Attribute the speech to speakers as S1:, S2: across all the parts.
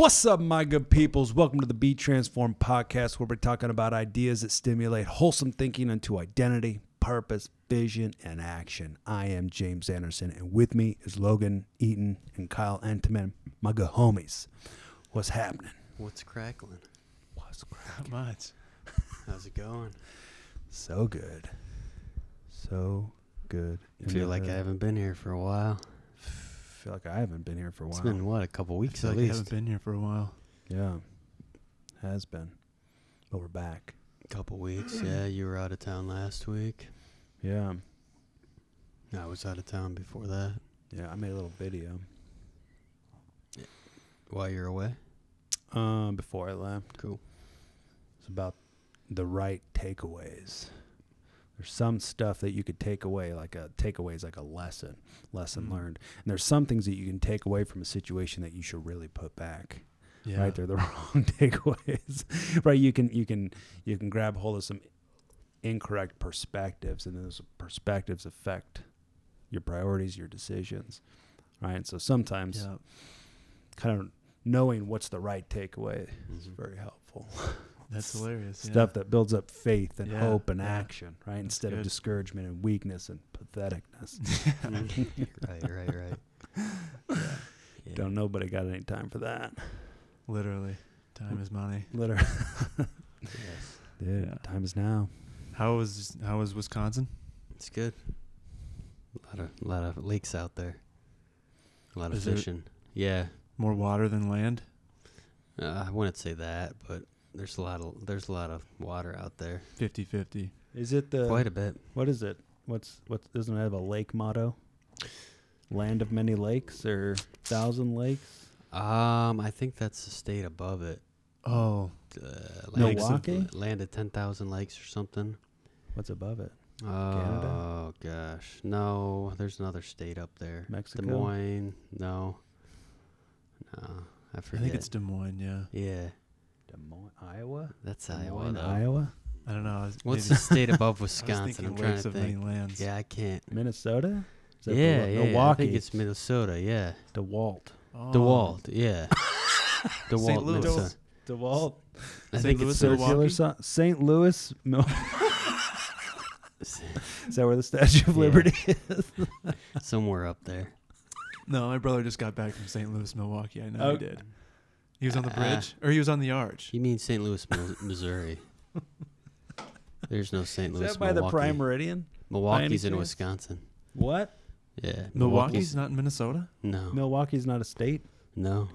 S1: What's up, my good peoples? Welcome to the Be Transformed podcast, where we're talking about ideas that stimulate wholesome thinking into identity, purpose, vision, and action. I am James Anderson, and with me is Logan Eaton and Kyle Enteman, my good homies. What's happening?
S2: What's crackling?
S1: What's crackling?
S3: Not much.
S2: How's it going?
S1: so good? So good.
S2: I feel like I haven't been here for a while.
S1: Feel like I haven't been here for a while.
S2: It's been what a couple
S3: I
S2: weeks
S3: feel
S2: at
S3: like I haven't been here for a while.
S1: yeah, has been, but we're back.
S2: A couple weeks. Yeah, you were out of town last week.
S1: Yeah,
S2: I was out of town before that.
S1: yeah. I made a little video
S2: While you're away.
S1: um before I left.
S2: Cool.
S1: It's about the right takeaways. There's some stuff that you could take away, like a takeaway is like a lesson, lesson
S3: Mm.
S1: learned. And there's some things that you can take away from a situation that you should really put back.
S3: Yeah.
S1: Right? They're the wrong takeaways. right? You can you can you can grab hold of some incorrect perspectives and those perspectives affect your priorities, your decisions. Right? and So sometimes
S3: Yeah.
S1: kind of knowing what's the right takeaway is
S2: Mhm.
S1: very helpful.
S3: That's hilarious. yeah.
S1: stuff that builds up faith and
S3: Yeah,
S1: hope and
S3: yeah.
S1: action, right? Instead of discouragement and weakness and patheticness.
S2: right, right, right. Yeah.
S1: Don't nobody got any time for that.
S3: Literally, time is money.
S1: Literally,
S2: Yes.
S1: dude,
S3: Yeah.
S1: time is now.
S3: How was How was Wisconsin?
S2: It's good. A lot of a lot of lakes out there. A lot of
S3: Is there-
S2: fishing. Yeah.
S3: More water than land.
S2: Uh, I wouldn't say that, but there's a lot of there's a lot of water out there.
S3: 50-50.
S1: Is it the
S2: Quite a bit.
S1: what is it? What's what doesn't it have a lake motto? Land of many lakes or thousand lakes?
S2: Um, I think that's the state above it.
S3: Oh,
S2: Uh,
S3: Lakes
S2: land,
S3: of-
S1: Milwaukee?
S2: land of ten thousand lakes or something.
S1: What's above it?
S2: Oh gosh, no. There's another state up there.
S1: Mexico?
S2: Des Moines. No. No, I forget.
S3: I think it's Des Moines. Yeah.
S2: yeah,
S1: Des Moines, Iowa.
S2: that's
S1: Des
S2: Iowa
S1: Moines,
S2: though.
S1: Iowa,
S3: I don't know. I was
S2: What's
S3: maybe,
S2: the state above
S3: I was
S2: Wisconsin?
S3: thinking
S2: I'm trying
S3: lakes
S2: to
S3: of
S2: think.
S3: many lands.
S2: Yeah, I can't.
S1: Minnesota. Is that
S2: Yeah,
S1: De-
S2: yeah. I
S1: Milwaukee,
S2: think it's Minnesota. Yeah,
S1: DeWalt,
S3: Oh.
S2: DeWalt. Yeah, DeWalt,
S3: St. Louis.
S2: Minnesota.
S1: DeWalt,
S2: I
S3: St.
S2: think
S3: Louis
S2: it's
S3: or
S1: circular
S3: Milwaukee?
S1: si- St. Louis. Mil- Is that where the Statue of
S2: Yeah.
S1: Liberty is?
S2: somewhere up there.
S3: No, my brother just got back from St. Louis, Milwaukee. I know
S1: Oh.
S3: he did. He was on the
S2: Uh,
S3: bridge, or he was on the arch.
S2: You mean St. Louis, Missouri? There's no St. Louis.
S1: Is that by the
S2: Milwaukee.
S1: Prime Meridian?
S2: Milwaukee's in? Wisconsin.
S1: What?
S2: Yeah,
S3: Milwaukee's not in Minnesota.
S2: No,
S1: Milwaukee's not a state.
S2: no.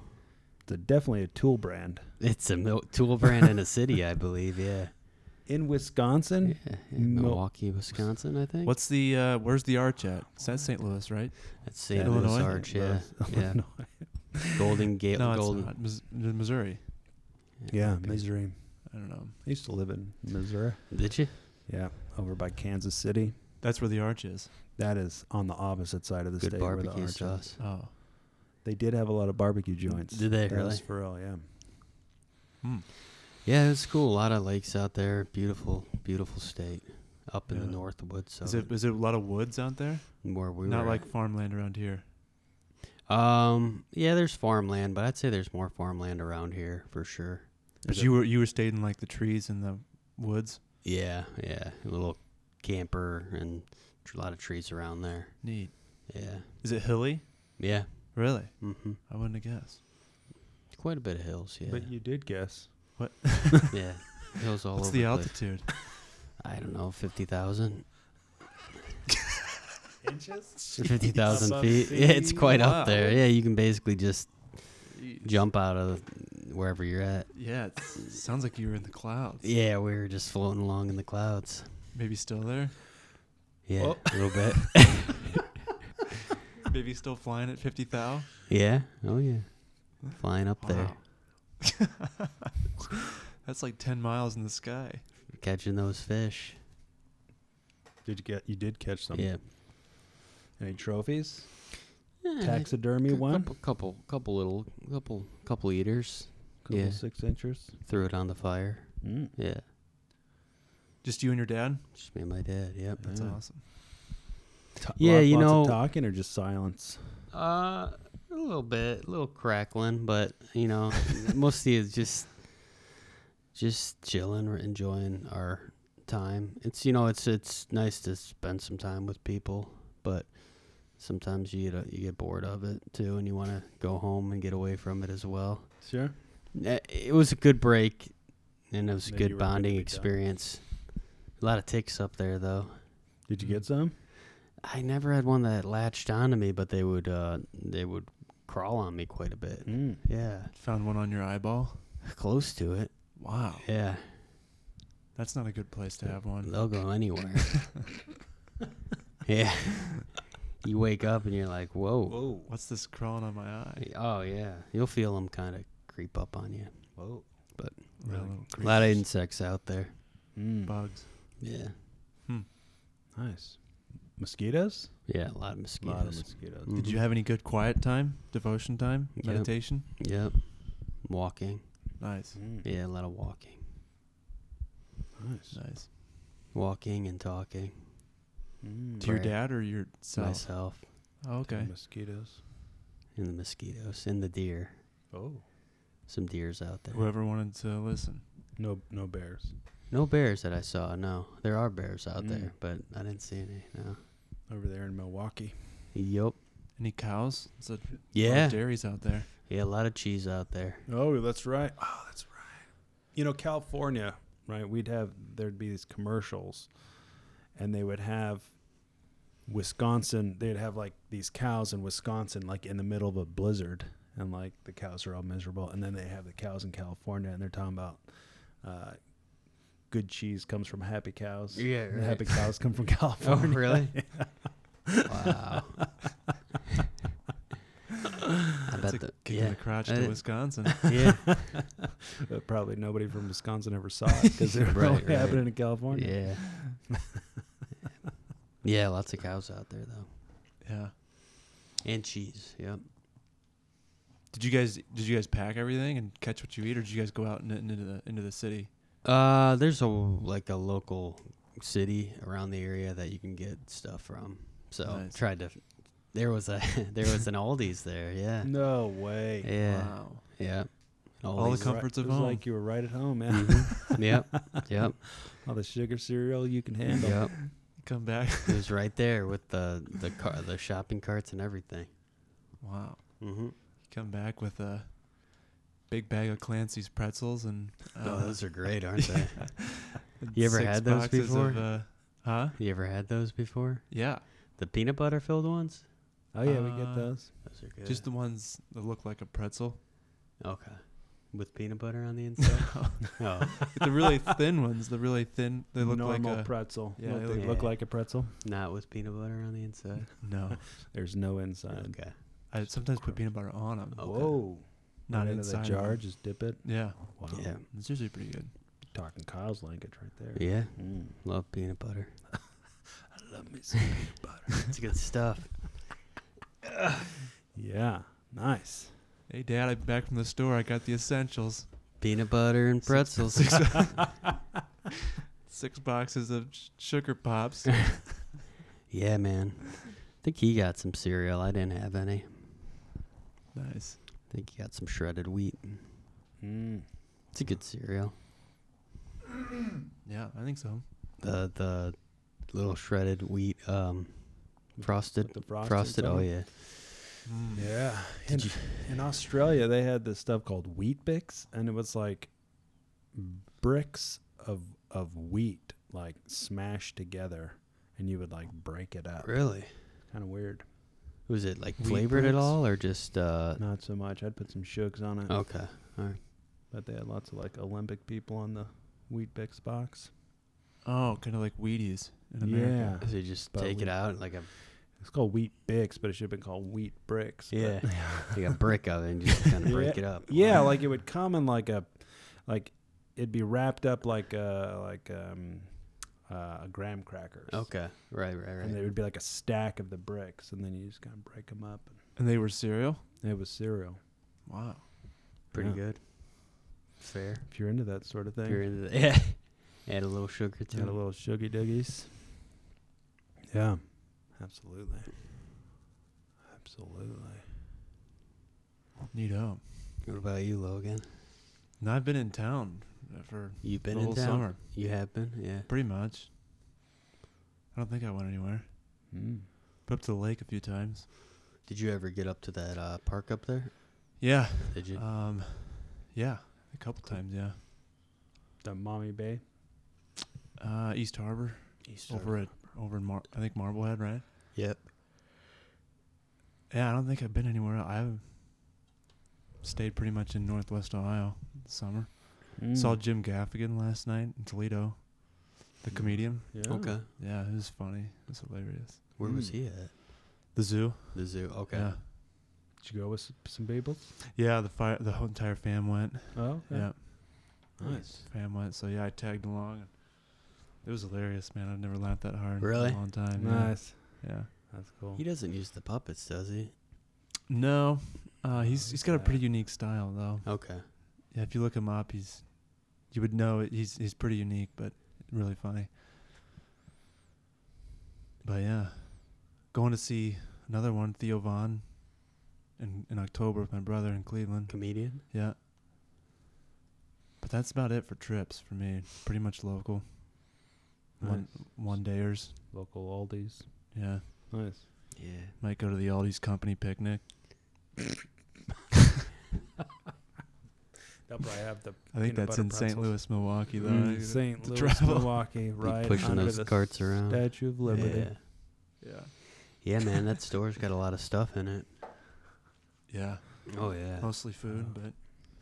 S1: It's a, definitely a tool brand
S2: It's a mil- tool brand in a city, I believe. Yeah.
S1: in Wisconsin.
S2: Yeah, yeah,
S1: Mil-
S2: Milwaukee, Wisconsin, I think.
S3: What's the? Uh, where's the arch at? Is that St. Louis, right?
S2: That's St.
S1: Yeah,
S2: Louis
S3: Illinois?
S2: Arch, yeah.
S1: Louis,
S2: yeah.
S1: Illinois.
S2: Golden Gate,
S3: no,
S2: Golden.
S3: it's not. Mis- Missouri.
S1: Yeah,
S2: maybe.
S1: Missouri.
S3: I don't know.
S1: I used to live in Missouri.
S2: Did you?
S1: Yeah, over by Kansas City.
S3: That's where the arch is.
S1: That is on the opposite side of the
S2: Good
S1: state. where the
S2: barbecue
S1: arch is.
S2: sauce.
S3: Oh.
S1: They did have a lot of barbecue joints.
S2: Did they
S1: That
S2: really?
S1: was for real, yeah.
S3: Hmm.
S2: Yeah, it's cool. A lot of lakes out there. Beautiful, beautiful state. Up in the
S3: Yeah.
S2: north woods.
S3: Is it is it a lot of woods out there?
S2: where we
S3: Not
S2: were
S3: like farmland around here.
S2: At. Um, yeah, there's farmland, but I'd say there's more farmland around here for sure.
S3: But you were you were stayed in like the trees in the woods.
S2: Yeah, yeah. A little camper and a lot of trees around there.
S3: Neat.
S2: Yeah.
S3: Is it hilly?
S2: Yeah.
S3: Really?
S2: Mm-hmm.
S3: I wouldn't have guessed.
S2: Quite a bit of hills, yeah.
S1: But you did guess. What?
S2: yeah. Hills all
S3: What's
S2: over
S3: the altitude?
S2: I don't know, 50,000.
S1: Inches?
S2: 50,000
S1: Above
S2: feet. Yeah, it's quite
S3: Wow.
S2: up there. Yeah, you can basically just jump out of wherever you're at.
S3: Yeah, it sounds like you were in the clouds.
S2: Yeah, we were just floating along in the clouds.
S3: Maybe still there.
S2: Yeah,
S1: Oh.
S2: a little bit.
S3: Maybe still flying at fifty thou.
S2: yeah. Oh, yeah. Flying up there,
S3: That's like ten miles in the sky.
S2: catching those fish.
S1: Did you get? You did catch some.
S2: yeah.
S1: Any trophies?
S2: Yeah,
S1: Taxidermy
S2: cou-
S1: one.
S2: Couple, couple, couple little, couple, couple eaters.
S1: Couple
S2: yeah.
S1: six inchers.
S2: Threw it on the fire.
S1: Mm.
S2: Yeah.
S3: Just you and your dad.
S2: Just me and my dad. Yep.
S3: That's
S1: Yeah.
S3: awesome.
S1: Ta-
S2: Yeah,
S1: lot-
S2: you
S1: lots
S2: know-
S1: of talking or just silence.
S2: Uh, A little bit, a little crackling, but you know, mostly it's just just chilling, or enjoying our time. It's you know, it's it's nice to spend some time with people, but sometimes you get you get bored of it too, and you want to go home and get away from it as well.
S1: Sure.
S2: Eh, It was a good break, and it was a good
S1: were good to
S2: bonding
S1: be done.
S2: experience. A lot of ticks up there, though.
S1: Did you get some?
S2: I never had one that latched onto me, but they would uh, they would crawl on me quite a bit.
S1: Mm.
S2: Yeah,
S3: Found one on your eyeball.
S2: close to it.
S3: Wow,
S2: Yeah,
S3: that's not a good place to have one.
S2: they'll go anywhere. yeah, you wake up and you're like, whoa.
S1: Whoa.
S3: What's this crawling on my eye?
S2: Oh yeah, you'll feel them kind of creep up on you.
S1: Whoa.
S3: Real
S1: Really?
S2: A lot of insects out there.
S1: Mm.
S3: bugs.
S2: Yeah,
S1: Nice. Mosquitoes?
S2: yeah, a lot of
S1: A
S2: mosquitoes.
S1: lot of mosquitoes.
S2: Mm.
S3: Did you have any good quiet time, devotion time,
S2: Yep.
S3: meditation?
S2: Yep, walking.
S3: Nice,
S1: Mm.
S2: Yeah, a lot of walking,
S1: Nice.
S3: nice.
S2: walking and talking.
S1: Mm.
S3: To your dad or yourself?
S2: Myself
S3: Oh,
S1: To
S3: okay.
S1: Mosquitoes.
S2: and the mosquitoes and the deer.
S1: Oh.
S2: Some deers out there.
S3: Whoever wanted to listen.
S1: No no bears.
S2: No bears that I saw. No, there are bears out
S1: Mm.
S2: there, but I didn't see any. No.
S1: Over there in Milwaukee.
S2: Yup.
S3: Any cows? There's a lot
S2: Yeah.
S3: of dairies out there.
S2: Yeah, a lot of cheese out there.
S1: Oh, that's right. Oh, that's right. You know, California, right? We'd have there'd be these commercials, and they would have Wisconsin. They'd have like these cows in Wisconsin, like in the middle of a blizzard, and like the cows are all miserable. And then they have the cows in California, and they're talking about uh, good cheese comes from happy cows.
S2: Yeah, right.
S1: happy cows come from California.
S2: Oh,
S1: California.
S2: really? wow. I
S3: That's
S2: bet
S3: a
S2: the
S3: kick
S2: yeah,
S3: in the crotch
S2: Uh,
S3: to Wisconsin.
S2: yeah,
S1: But probably nobody from Wisconsin ever saw it because they're
S2: Right,
S1: only
S2: right.
S1: happening in California.
S2: yeah, yeah. Lots of cows out there though,
S3: yeah.
S2: and cheese. Yep.
S3: Did you guys did you guys pack everything and catch what you eat, or did you guys go out in, into the into the city?
S2: Uh, there's a like a local city around the area that you can get stuff from. So
S3: Nice.
S2: tried to. There was a there was an Aldi's there. Yeah.
S1: No way.
S2: Yeah.
S3: Wow.
S2: Yeah.
S3: All the
S2: Aldi's.
S3: com- comforts of
S1: it was
S3: home.
S1: like you were right at home, man.
S2: Mhm. Yep. Yep.
S1: All the sugar cereal you can handle.
S2: Yep.
S3: Come back.
S2: It was right there with the the car, the shopping carts and everything.
S3: wow.
S2: Mm-hmm.
S3: Come back with a big bag of Clancy's pretzels and.
S2: Oh,
S3: uh,
S2: those are great, aren't they? You ever had those before?
S3: Of, uh, huh?
S2: You ever had those before?
S3: Yeah.
S2: The peanut butter filled ones?
S1: Oh yeah, we
S3: Uh,
S1: get those.
S2: Those are good.
S3: Just the ones that look like a pretzel.
S2: okay. With peanut butter on the inside? oh,
S3: the really thin ones. The really thin. They look
S1: normal
S3: like a.
S1: pretzel.
S3: yeah,
S1: What,
S3: they
S1: they
S2: look-
S1: look like a pretzel.
S2: not with peanut butter on the inside.
S3: no.
S1: There's no inside.
S2: Okay.
S3: I sometimes put peanut butter on them.
S2: Okay.
S1: Whoa!
S3: Not
S1: Put it
S3: inside.
S1: the
S3: of
S1: jar.
S3: 'em.
S1: Just dip it.
S3: Yeah.
S1: Wow.
S2: Yeah.
S3: It's usually pretty good.
S1: Talking Kyle's language right there.
S2: Yeah.
S1: Mm.
S2: Love peanut butter.
S1: I love me some peanut butter.
S2: It's good stuff.
S1: Yeah. Nice.
S3: Hey, Dad, I'm back from the store. I got the essentials.
S2: Peanut butter and pretzels.
S3: Six, six boxes of sh- sugar pops.
S2: yeah, man. I think he got some cereal. I didn't have any.
S3: nice.
S2: I think he got some shredded wheat.
S1: Mm.
S2: It's a good cereal.
S3: Yeah, I think so.
S2: The the little shredded wheat um frosted
S1: With the frosted
S2: frosted. Oh yeah.
S3: Mm.
S1: Yeah. In,
S2: you-
S1: in Australia, they had this stuff called Weet-Bix, and it was like bricks of of wheat like smashed together, and you would like break it up.
S2: Really?
S1: Kind of weird.
S2: Was it like
S3: Wheat
S2: flavored at all, or just uh?
S1: Not so much. I'd put some shugs on it.
S2: Okay. All right.
S1: But they had lots of like Olympic people on the Weet-Bix box.
S3: Oh, kind of like Wheaties in America.
S2: So you just
S1: But
S2: take it out like a
S1: It's called wheat bix, but it should have been called wheat bricks. but-
S2: Yeah. like a brick of it and just kind of break
S1: Yeah.
S2: it up.
S1: Yeah, like it would come in like a, like it'd be wrapped up like a like um, uh, a graham crackers.
S2: Okay. Right. Right. Right.
S1: And
S2: Right.
S1: there would be like a stack of the bricks, and then you just kind of break them up.
S3: And they were cereal?
S1: And it was cereal.
S3: Wow.
S2: Pretty
S1: yeah.
S2: good. Fair.
S1: If you're into that sort of
S2: If
S1: thing,
S2: you're into the, yeah. Add a little sugar to
S1: Got a little sugar doogies. Yeah, absolutely. Absolutely.
S3: Neat up.
S2: What about you, Logan?
S3: And I've been in town uh, for
S2: You've been
S3: the
S2: in
S3: whole
S2: town.
S3: summer,
S2: You have been, yeah.
S3: pretty much. I don't think I went anywhere.
S1: Mm.
S3: Up to the lake a few times.
S2: Did you ever get up to that uh, park up there?
S3: Yeah.
S2: Did you?
S3: Um, yeah, a couple times. Yeah.
S1: The Maumee Bay.
S3: Uh, East Harbor,
S2: East
S3: over at over in Mar- I think Marblehead, right?
S2: Yep.
S3: Yeah, I don't think I've been anywhere. else. I've stayed pretty much in Northwest Ohio this summer.
S1: Mm.
S3: Saw Jim Gaffigan last night in Toledo, the
S1: Mm.
S3: comedian.
S1: Yeah.
S2: Okay.
S3: Yeah, it was funny. It was hilarious.
S2: Where was
S1: Mm.
S2: he at?
S3: The zoo.
S2: The zoo. Okay.
S3: Yeah.
S1: Did you go with some people?
S3: Yeah, the fire, the whole entire fam went.
S1: Oh,
S3: Yeah,
S1: Nice.
S3: fam went. So yeah, I tagged along. And it was hilarious, man. I've never laughed that hard
S2: Really?
S3: in a long time. yeah.
S1: Nice.
S3: Yeah.
S1: That's cool.
S2: He doesn't use the puppets, does he?
S3: No, uh, he's he's got a pretty unique style though.
S2: Okay.
S3: Yeah, if you look him up, he's you would know it, he's he's pretty unique, but really funny. But yeah, going to see another one, Theo Von, in in October with my brother in Cleveland.
S2: Comedian.
S3: Yeah. But that's about it for trips for me. Pretty much local. One one dayers.
S1: Local Aldi's.
S3: Yeah.
S1: Nice.
S2: Yeah.
S3: Might go to the Aldi's company picnic.
S1: They'll probably have the
S3: I think
S1: Peanut
S3: that's
S1: butter
S3: in St.
S1: pretzels.
S3: Louis, Milwaukee though.
S1: Mm,
S3: I-
S1: St.
S3: to
S1: Louis,
S3: travel.
S1: Milwaukee, right
S2: Keep pushing
S1: under
S2: those
S1: the
S2: carts around.
S1: Statue of Liberty.
S2: Yeah.
S3: Yeah.
S2: Yeah, man, that store's got a lot of stuff in it.
S3: Yeah.
S2: Oh yeah.
S3: Mostly food, but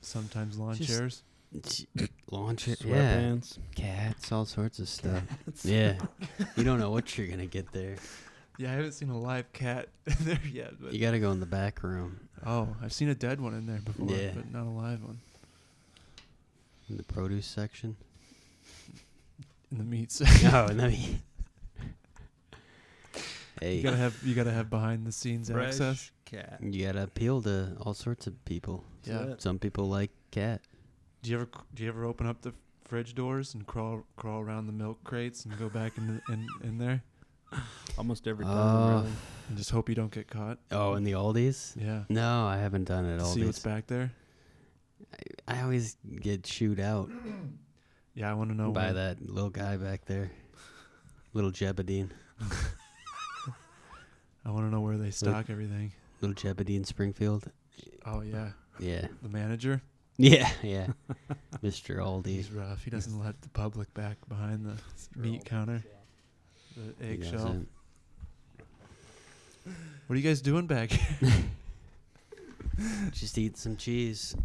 S3: sometimes lawn
S2: Just-
S3: chairs.
S2: Launch it. Yeah. Cats, all sorts of stuff. Yeah. you don't know what you're gonna get there.
S3: Yeah, I haven't seen a live cat there yet. But
S2: You gotta go in the back room,
S3: oh, I've seen a dead one in there before,
S2: Yeah.
S3: but not a live one.
S2: in the produce section.
S3: In the meat section.
S2: oh, and then he. Hey,
S3: You gotta have you gotta have behind the scenes access.
S1: cat.
S2: you gotta appeal to all sorts of people.
S3: Yeah.
S2: Some people like cat.
S3: Do you ever do you ever open up the fridge doors and crawl crawl around the milk crates and go back in the, in in there
S1: Almost every time.
S2: Uh,
S1: really.
S3: and just hope you don't get caught?
S2: Oh, in the Aldi's?
S3: Yeah.
S2: No, I haven't done it
S3: To
S2: all
S3: see what's back there.
S2: I always get chewed out
S3: Yeah, I want to know
S2: by
S3: where-
S2: that little guy back there, little Jebediah,
S3: I want to know where they stock everything.
S2: little Jebediah Springfield.
S3: Oh yeah,
S2: Yeah,
S3: the manager.
S2: Yeah, yeah. Mr. Aldi.
S3: He's rough. He doesn't let the public back behind the meat counter. The eggshell. What are you guys doing back here?
S2: Just eating some cheese.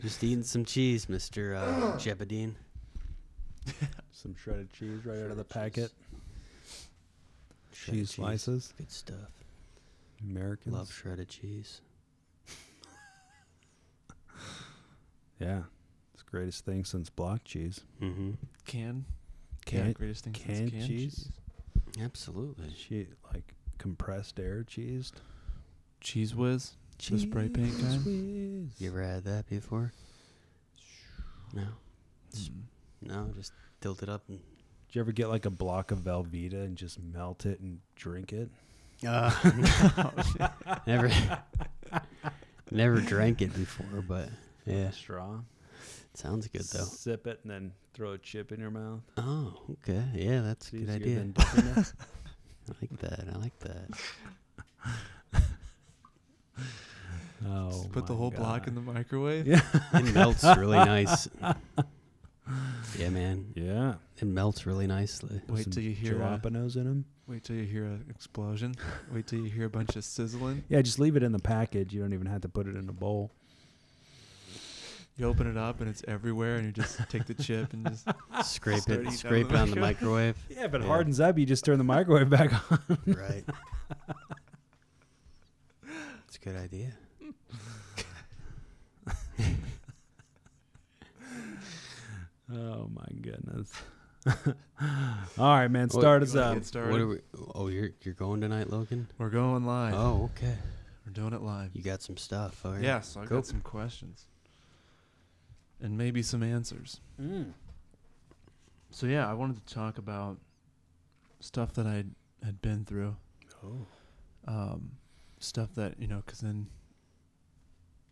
S2: Just eating some cheese, Mr. Uh, Jebediah.
S1: Some shredded cheese right out of the packet.
S2: Shredded
S1: Cheese slices.
S2: Good stuff.
S1: Americans.
S2: Love shredded cheese.
S1: Yeah. It's the greatest thing since block cheese.
S2: Mm-hmm.
S3: Can.
S1: Can-
S3: yeah, greatest thing since
S1: canned
S3: canned
S1: cheese?
S2: Absolutely.
S1: She like compressed air cheese.
S3: Cheez Whiz. Cheese the spray paint kind?
S1: whiz.
S2: You ever had that before? No.
S3: Mm.
S2: No, just tilt it up and.
S1: Did you ever get like a block of Velveeta and just melt it and drink it?
S2: Uh, never, never drank it before, but yeah,
S1: Straw.
S2: sounds good though.
S1: Sip it and then throw a chip in your mouth.
S2: Oh, okay, yeah, that's a
S1: It's
S2: good
S1: easier
S2: idea.
S1: than dipping it.
S2: I like that. I like that.
S1: Oh,
S3: Just put the
S1: my
S3: whole block in
S1: God.
S3: the microwave.
S1: Yeah.
S2: It melts really nice. Yeah, man,
S1: Yeah.
S2: it melts really nicely.
S3: Wait
S1: Some uh,
S3: till you hear. A,
S1: jalapenos in them.
S3: wait till you hear an explosion. wait till you hear a bunch of sizzling.
S1: Yeah, just leave it in the package. You don't even have to put it in a bowl.
S3: You open it up and it's everywhere, and you just take the chip and just
S2: Scrape
S3: Start eating out
S2: it, scrape it on the
S3: microwave.
S2: microwave.
S1: Yeah, if it
S2: Yeah.
S1: hardens up, you just turn the microwave back on.
S2: right. It's a good idea.
S1: Oh my goodness. All right, man. Start
S3: you
S1: us up.
S2: What are we? Oh, you're you're going tonight, Logan?
S3: We're going live.
S2: Oh, okay.
S3: We're doing it live.
S2: You got some stuff. All right.
S3: Yeah, so I
S2: Cool.
S3: got some questions and maybe some answers.
S1: Mm.
S3: So yeah, I wanted to talk about stuff that I had been through,
S1: Oh.
S3: um, stuff that you know, because then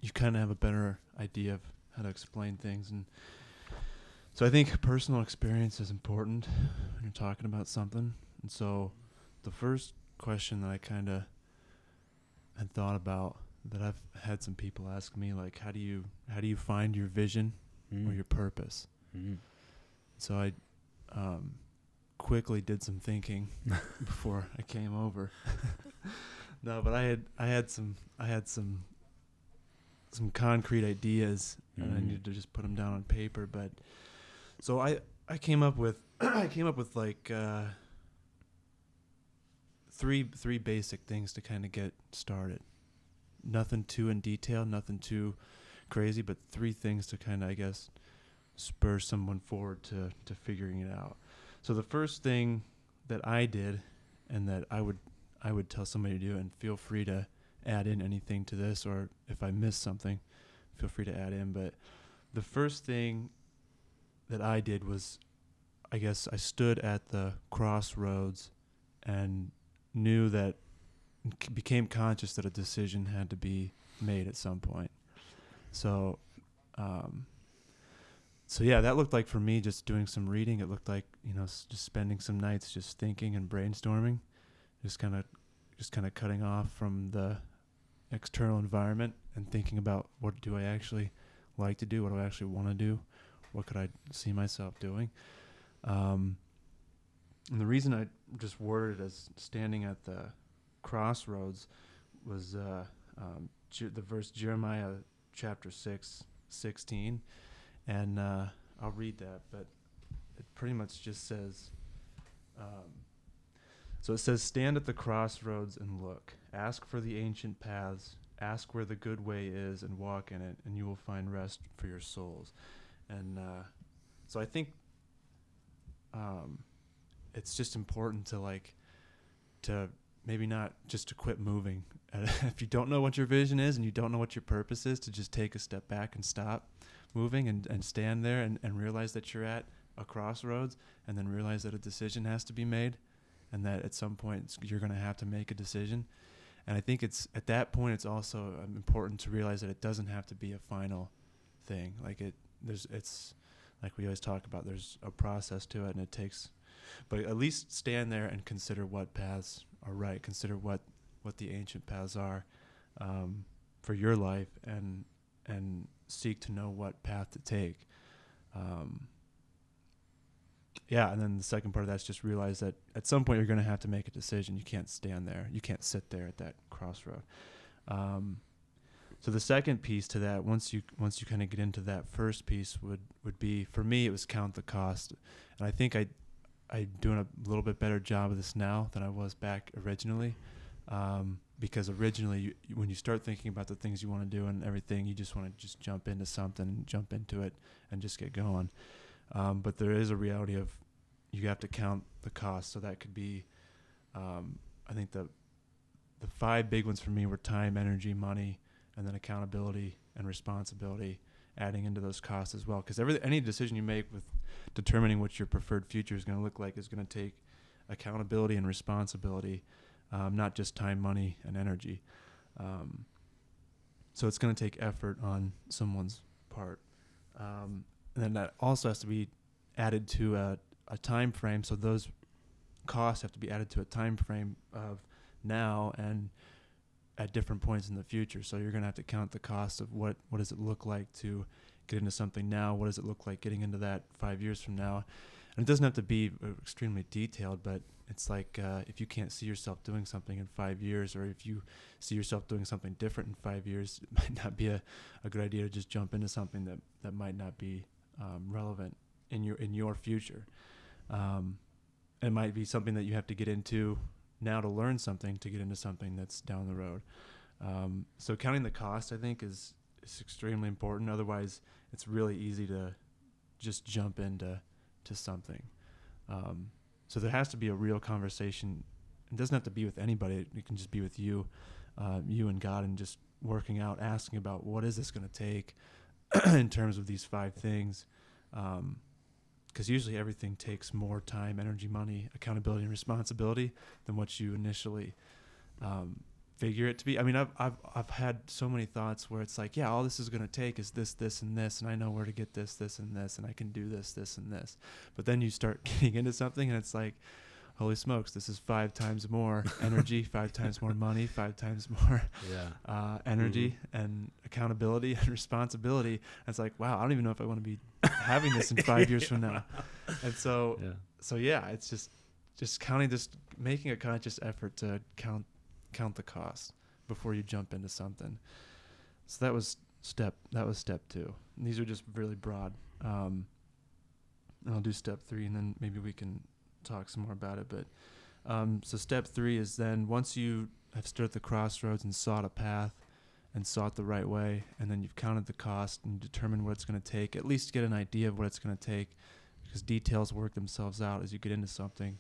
S3: you kind of have a better idea of how to explain things and so I think personal experience is important when you're talking about something. And so the first question that I kind of had thought about that I've had some people ask me like how do you how do you find your vision
S1: Mm.
S3: or your purpose?
S1: Mm.
S3: So I um, quickly did some thinking before I came over. no, but I had I had some I had some some concrete ideas and I
S1: Mhm.
S3: needed to just put them down on paper. But so I I came up with I came up with like uh, three three basic things to kind of get started. Nothing too in detail, nothing too crazy, but three things to kind of I guess spur someone forward to to figuring it out. So the first thing that I did and that I would I would tell somebody to do and feel free to add in anything to this or if I miss something, feel free to add in, but the first thing that I did was I guess I stood at the crossroads and knew that became conscious that a decision had to be made at some point. So um so yeah, that looked like for me just doing some reading. It looked like you know s- just spending some nights just thinking and brainstorming, just kind of just kind of cutting off from the external environment and thinking about what do I actually like to do, what do I actually want to do, what could I see myself doing. Um, and the reason I just worded it as standing at the crossroads was uh, um, Je- the verse Jeremiah chapter 6, 16 and uh, I'll read that, but it pretty much just says. Um, so it says, "Stand at the crossroads and look. Ask for the ancient paths. Ask where the good way is, and walk in it, and you will find rest for your souls." And uh, so I think um, it's just important to like to maybe not just to quit moving. if you don't know what your vision is and you don't know what your purpose is, to just take a step back and stop moving and, and stand there and, and realize that you're at a crossroads and then realize that a decision has to be made and that at some point you're going to have to make a decision. And I think it's at that point it's also um, important to realize that it doesn't have to be a final thing. Like it there's it's like we always talk about there's a process to it and it takes but at least stand there and consider what paths are right. Consider what what the ancient paths are um, for your life and and seek to know what path to take. Um, yeah, and then the second part of that's just realize that at some point you're going to have to make a decision. You can't stand there. You can't sit there at that crossroad. Um, so the second piece to that, once you once you kind of get into that first piece, would would be for me it was count the cost, and I think I I'm doing a little bit better job of this now than I was back originally, um, because originally you, when you start thinking about the things you want to do and everything, you just want to just jump into something jump into it and just get going. Um, but there is a reality of you have to count the cost. So that could be, um, I think the the five big ones for me were time, energy, money, and then accountability and responsibility, adding into those costs as well. Because every any decision you make with determining what your preferred future is going to look like is going to take accountability and responsibility, um, not just time, money, and energy. Um, so it's going to take effort on someone's part, um, and then that also has to be added to a, a time frame. So those costs have to be added to a time frame of now and at different points in the future. So you're going to have to count the cost of what what does it look like to get into something now? What does it look like getting into that five years from now? And it doesn't have to be uh, extremely detailed, but it's like uh, if you can't see yourself doing something in five years, or if you see yourself doing something different in five years, it might not be a, a good idea to just jump into something that, that might not be um, relevant in your in your future. Um, it might be something that you have to get into now to learn something to get into something that's down the road. Um, so counting the cost, I think, is is extremely important. Otherwise, it's really easy to just jump into to something. Um, so there has to be a real conversation. It doesn't have to be with anybody. It can just be with you, uh, you and God, and just working out, asking about what is this going to take in terms of these five things. Because usually everything takes more time, energy, money, accountability, and responsibility than what you initially um, figure it to be. I mean, I've I've I've had so many thoughts where it's like, yeah, all this is going to take is this, this, and this, and I know where to get this, this, and this, and I can do this, this, and this. But then you start getting into something, and it's like, holy smokes, this is five times more energy, five times more money, five times more
S1: Yeah.
S3: uh, energy and accountability and responsibility. And it's like, wow, I don't even know if I want to be having this in five years from now. And so,
S1: Yeah.
S3: so yeah, it's just just counting, just making a conscious effort to count count the cost before you jump into something. So that was step that was step two. And these are just really broad. Um, and I'll do step three, and then maybe we can talk some more about it. But um, so step three is then once you have stood at the crossroads and sought a path and sought the right way, and then you've counted the cost and determined what it's going to take, at least get an idea of what it's going to take, because details work themselves out as you get into something.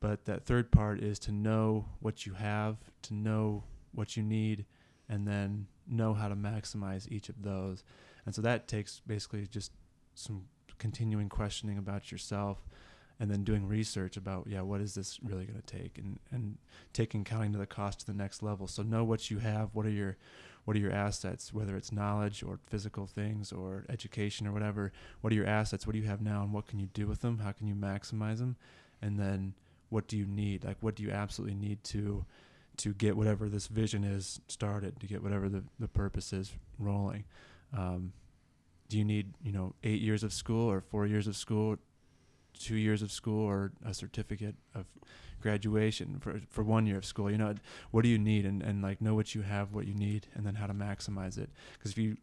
S3: But that third part is to know what you have, to know what you need, and then know how to maximize each of those. And so that takes basically just some continuing questioning about yourself and then doing research about yeah what is this really going to take? And and taking counting to the cost to the next level. So know what you have what are your what are your assets whether it's knowledge or physical things or education or whatever. What are your assets? What do you have now and what can you do with them? How can you maximize them? And then what do you need? Like what do you absolutely need to to get whatever this vision is started to get whatever the, the purpose is rolling? Um, do you need you know eight years of school or four years of school two years of school or a certificate of graduation for for one year of school you know what do you need? And, and like know what you have what you need and then how to maximize it. Because if you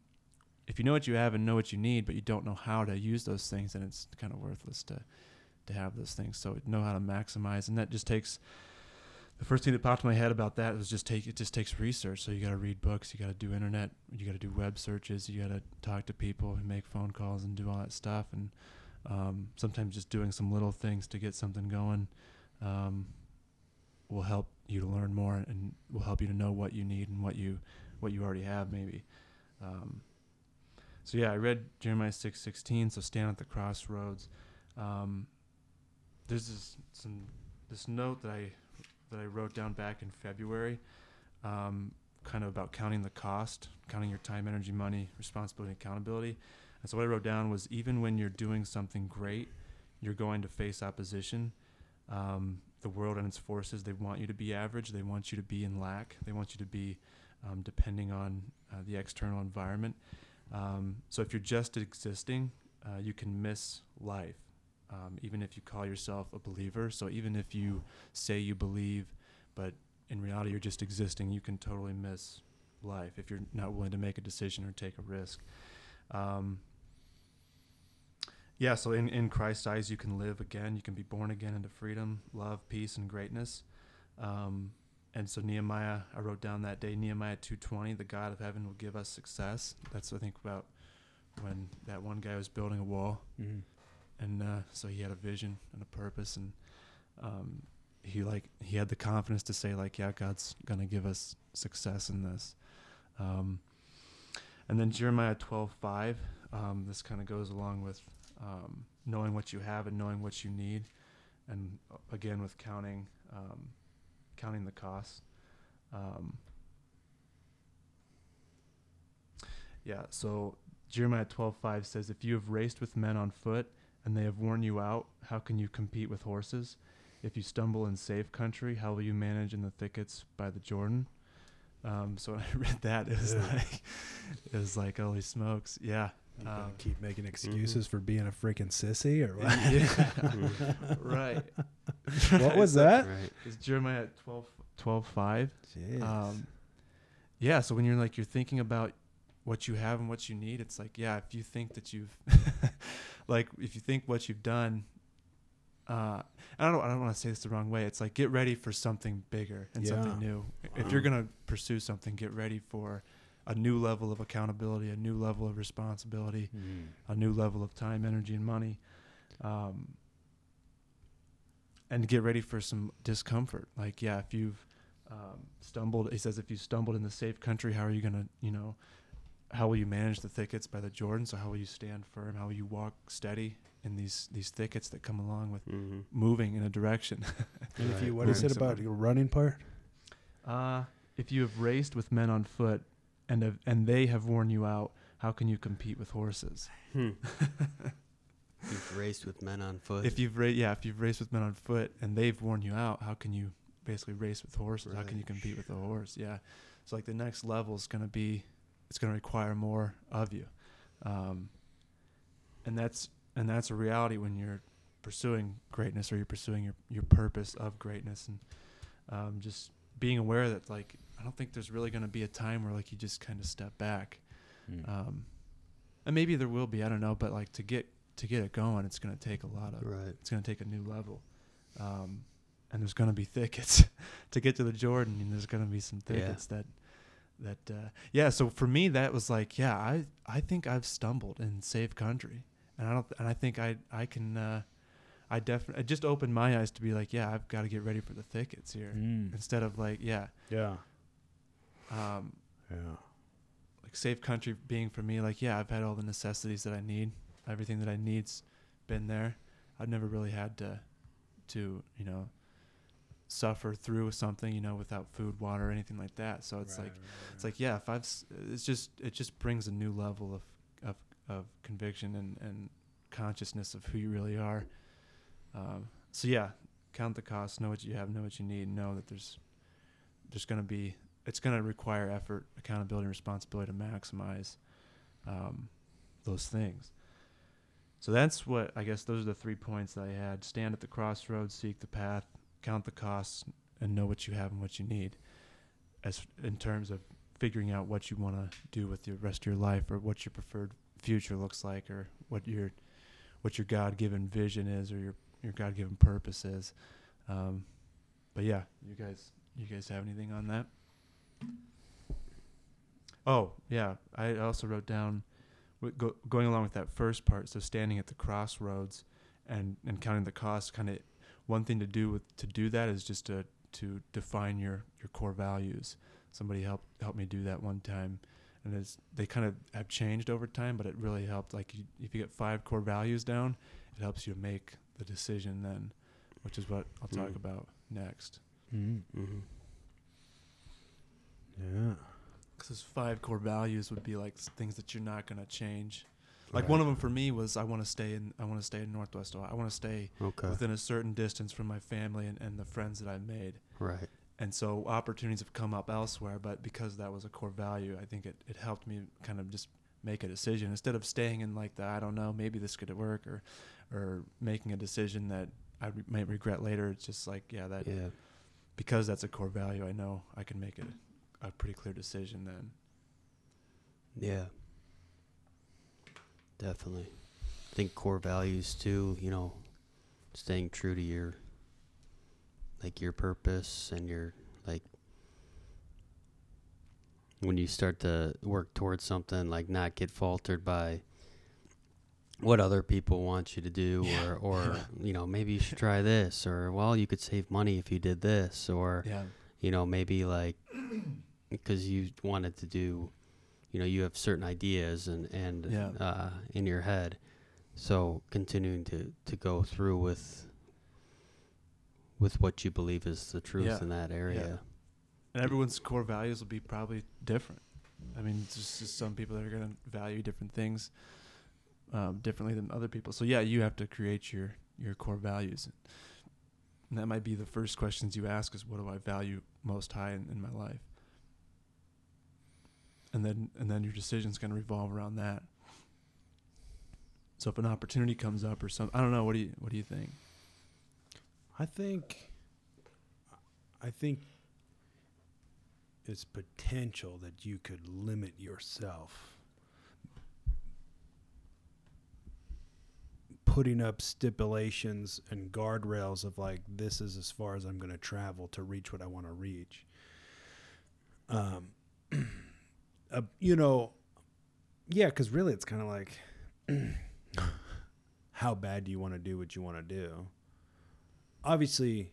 S3: if you know what you have and know what you need but you don't know how to use those things then it's kind of worthless to to have those things. So know how to maximize and that just takes the first thing that popped in my head about that was just take it just takes research. So you got to read books you got to do internet you got to do web searches you got to talk to people and make phone calls and do all that stuff. And um, sometimes just doing some little things to get something going um, will help you to learn more and will help you to know what you need and what you what you already have maybe. Um, so yeah i read jeremiah 6 16 so stand at the crossroads. Um, there's this some this note that i that i wrote down back in february um, kind of about counting the cost counting your time energy money responsibility accountability and so what I wrote down was even when you're doing something great, you're going to face opposition. Um, the world and its forces, they want you to be average. They want you to be in lack. They want you to be um, depending on uh, the external environment. Um, so if you're just existing, uh, you can miss life, um, even if you call yourself a believer. So even if you say you believe, but in reality you're just existing, you can totally miss life if you're not willing to make a decision or take a risk. Um, yeah, so in, in Christ's eyes, you can live again. You can be born again into freedom, love, peace, and greatness. Um, and so Nehemiah, I wrote down that day, Nehemiah 2.20, the God of heaven will give us success. That's, I think, about when that one guy was building a wall.
S1: Mm-hmm.
S3: And uh, so he had a vision and a purpose. And um, he, like, he had the confidence to say, like, yeah, God's going to give us success in this. Um, and then Jeremiah 12.5, um, this kind of goes along with um, knowing what you have and knowing what you need, and uh, again with counting um, counting the costs. Um, yeah, so Jeremiah twelve five says, "If you have raced with men on foot and they have worn you out, how can you compete with horses? If you stumble in safe country, how will you manage in the thickets by the Jordan?" Um, so when I read that, it was
S1: Yeah.
S3: like, it was like, holy smokes, yeah.
S1: You
S3: Um,
S1: keep making excuses for being a freaking sissy or what?
S3: Yeah. right.
S1: what was
S3: So
S1: that?
S2: Right.
S3: It's Jeremiah 12, 12 5.
S1: Jeez.
S3: Um, yeah, so when you're like, you're thinking about what you have and what you need, it's like, yeah, if you think that you've, like, if you think what you've done, uh, I don't, I don't want to say this the wrong way. It's like, get ready for something bigger and something
S1: Yeah.
S3: new. If you're going to pursue something, get ready for a new level of accountability, a new level of responsibility,
S1: Mm.
S3: a new level of time, energy, and money. Um, and get ready for some discomfort. Like, yeah, if you've um, stumbled, he says, if you stumbled in the safe country, how are you going to, you know, how will you manage the thickets by the Jordan? So how will you stand firm? How will you walk steady in these these thickets that come along with
S2: Mm-hmm.
S3: moving in a direction?
S1: And if you, what is it about your running part?
S3: uh, if you have raced with men on foot and have, and they have worn you out, how can you compete with horses?
S2: Hmm. You've raced with men on foot.
S3: If you've ra- yeah, if you've raced with men on foot and they've worn you out, how can you basically race with horses? How can you
S2: Right.
S3: compete with a horse? Yeah. So like the next level is going to be it's going to require more of you. Um, and that's and that's a reality when you're pursuing greatness or you're pursuing your your purpose of greatness and um, just being aware that like I don't think there's really going to be a time where like you just kind of step back.
S1: Mm.
S3: Um, and maybe there will be, I don't know, but like to get to get it going, it's going to take a lot of
S2: right.
S3: it's going to take a new level. Um, and there's going to be thickets to get to the Jordan, and there's going to be some
S2: Yeah.
S3: thickets that that uh, yeah. So for me, that was like, yeah, I I think I've stumbled in safe country, and I don't, and I think I I can. Uh, I definitely it just opened my eyes to be like, yeah, I've got to get ready for the thickets here.
S1: Mm.
S3: instead of like, yeah,
S1: Yeah.
S3: um,
S1: Yeah.
S3: like safe country being for me like yeah i've had all the necessities that i need. Everything that i need's been there. I've never really had to to you know suffer through something you know without food water anything like that. So it's like it's like yeah if i've s- it's just it just brings a new level of of, of conviction and and consciousness of who you really are um, so yeah count the cost know what you have know what you need know that there's there's going to be it's going to require effort accountability and responsibility to maximize um, those things. So that's what i guess those are the three points that i had. Stand at the crossroads seek the path count the costs and know what you have and what you need as in terms of figuring out what you want to do with the rest of your life or what your preferred future looks like or what your what your god-given vision is or your your god-given purpose is. Um, but yeah you guys you guys have anything on that? Oh yeah i also wrote down go, going along with that first part so standing at the crossroads and and counting the costs kind of one thing to do with to do that is just to to define your your core values. Somebody helped helped me do that one time and it's they kind of have changed over time but it really helped. Like you, if you get five core values down it helps you make the decision then which is what i'll talk
S2: Mm.
S3: about next
S1: Mm.
S2: Mm-hmm.
S1: Yeah.
S3: because those five core values would be like things that you're not going to change like one of them for me was i want to stay in i want to stay in northwest ohio i want to stay
S2: Okay.
S3: within a certain distance from my family and, and the friends that i've made
S2: Right.
S3: and so opportunities have come up elsewhere but because that was a core value i think it, it helped me kind of just make a decision instead of staying in like the i don't know maybe this could work or or making a decision that i re- might regret later it's just like yeah that
S2: Yeah.
S3: because that's a core value i know i can make it a pretty clear decision then
S2: Yeah. Definitely. I think core values too, you know, staying true to your like your purpose and your like when you start to work towards something like not get faltered by what other people want you to do
S3: Yeah.
S2: or or you know maybe you should try this or well you could save money if you did this or
S3: yeah.
S2: you know maybe like because you wanted to do you know you have certain ideas and and
S3: Yeah.
S2: uh, in your head. So continuing to to go through with with what you believe is the truth in that area.
S3: And everyone's core values will be probably different. I mean, just, just some people that are going to value different things um, differently than other people. So yeah, you have to create your your core values, and that might be the first questions you ask: is what do I value most high in, in my life? And then and then your decision's to revolve around that. So if an opportunity comes up or something, I don't know. What do you what do you think?
S1: I think I think it's potential that you could limit yourself putting up stipulations and guardrails of like this is as far as I'm going to travel to reach what I want to reach. Um uh, you know yeah, cuz really it's kind of like how bad do you want to do what you want to do? obviously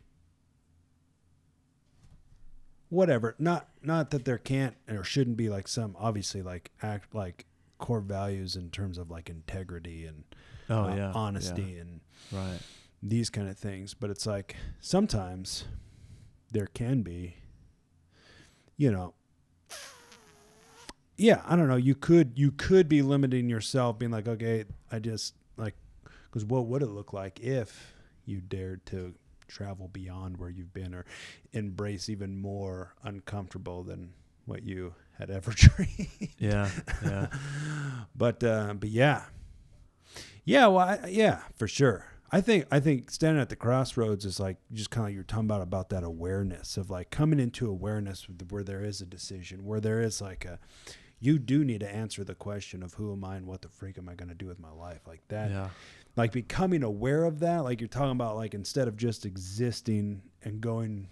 S1: whatever not not that there can't or shouldn't be like some obviously like act like core values in terms of like integrity and
S3: Oh
S1: uh, honesty and
S3: right.
S1: these kind of things but it's like sometimes there can be you know, yeah, I don't know. You could you could be limiting yourself, being like, okay, I just like, because what would it look like if you dared to travel beyond where you've been or embrace even more uncomfortable than what you had ever dreamed?
S3: Yeah, yeah,
S1: but uh, but yeah, yeah, well, I, yeah, for sure. I think I think standing at the crossroads is like just kind of like you're talking about about that awareness of like coming into awareness where there is a decision, where there is like a you do need to answer the question of who am I and what the freak am I going to do with my life like that.
S3: yeah,
S1: Like becoming aware of that, like you're talking about like instead of just existing and going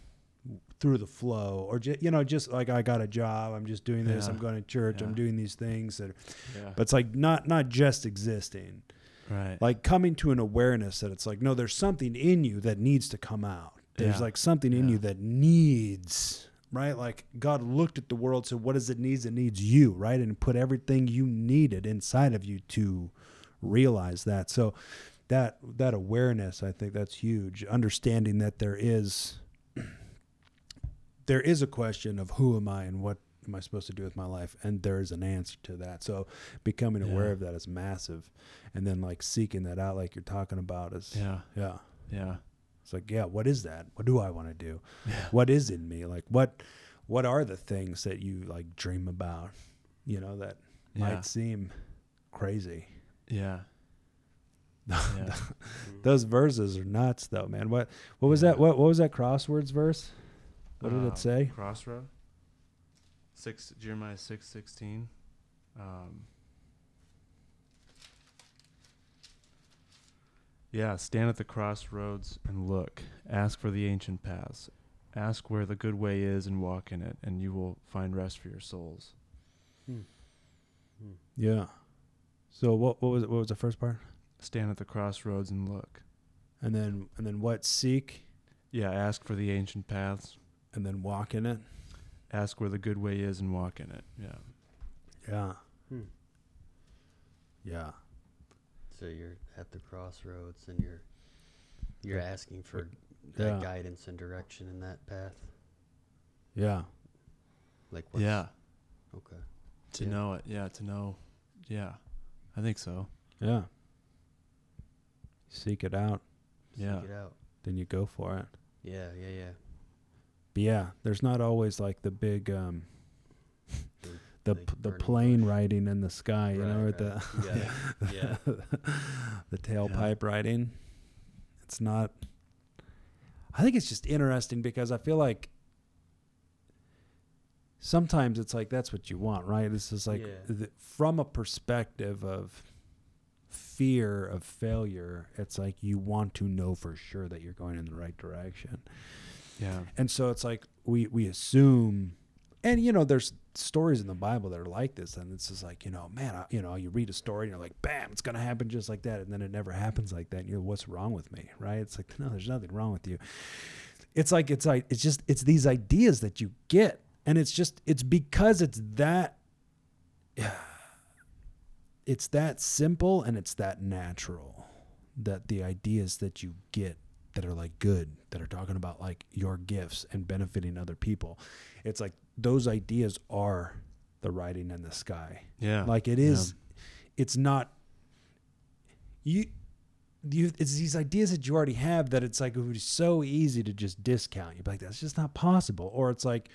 S1: through the flow or just you know just like I got a job, I'm just doing this,
S3: Yeah.
S1: I'm going to church, I'm doing these things that
S3: yeah.
S1: but it's like not not just existing
S3: right.
S1: like coming to an awareness that it's like no there's something in you that needs to come out there's
S3: Yeah.
S1: like something in
S3: Yeah.
S1: you that needs right like god looked at the world said what does it needs it needs you right and put everything you needed inside of you to realize that so that that awareness i think that's huge understanding that there is there is a question of who am i and what am i supposed to do with my life? And there is an answer to that. So becoming aware of that is massive. And then like seeking that out like you're talking about is
S3: yeah,
S1: yeah.
S3: Yeah,
S1: it's like yeah what is that? What do i want to do?
S3: Yeah.
S1: what is in me? Like what what are the things that you like dream about? You know that
S3: Yeah.
S1: might seem crazy.
S3: Yeah. yeah.
S1: Those verses are nuts though man. What what was
S3: Yeah.
S1: that what, what was that crosswords verse? What did
S3: Uh,
S1: it say?
S3: Crossroad. Six Jeremiah six sixteen. Um, yeah, stand at the crossroads and look. Ask for the ancient paths. Ask where the good way is and walk in it, and you will find rest for your souls.
S1: yeah so what what was it what was the first part
S3: Stand at the crossroads and look.
S1: and then and then what seek
S3: Yeah, ask for the ancient paths.
S1: and then walk in it
S3: Ask where the good way is and walk in it. Yeah.
S1: yeah
S2: Hmm.
S1: yeah
S2: So you're at the crossroads and you're you're
S1: Yeah.
S2: asking for that
S1: Yeah.
S2: guidance and direction in that path.
S1: yeah
S2: Like what's,
S3: Yeah.
S2: Okay.
S3: To
S2: Yeah.
S3: know it. Yeah, to know. Yeah. I think so.
S1: yeah seek it out
S2: Seek
S3: Yeah.
S2: it out.
S1: then you go for it
S2: Yeah, yeah, yeah.
S1: But yeah, there's not always like the big um the p- the plane
S2: bush.
S1: riding in the sky, you know, or
S2: Right,
S1: the
S2: right. Yeah. Yeah.
S1: the tailpipe riding. It's not I think it's just interesting because I feel like sometimes it's like that's what you want, right? This is like
S2: Yeah.
S1: from a perspective of fear of failure, it's like you want to know for sure that you're going in the right direction.
S3: Yeah.
S1: And so it's like we we assume, and you know, there's stories in the Bible that are like this, and it's just like you know, man, I, you know, you read a story and you're like, bam, it's gonna happen just like that, and then it never happens like that. And you're, what's wrong with me, right? It's like no, there's nothing wrong with you. It's like it's like it's just it's these ideas that you get, and it's just it's because it's that. It's that simple and it's that natural that the ideas that you get that are like good that are talking about like your gifts and benefiting other people. It's like those ideas are the writing in the sky.
S3: Yeah.
S1: like it is it's not you you it's these ideas that you already have that it's like it would be so easy to just discount. You'd be like that's just not possible. Or it's like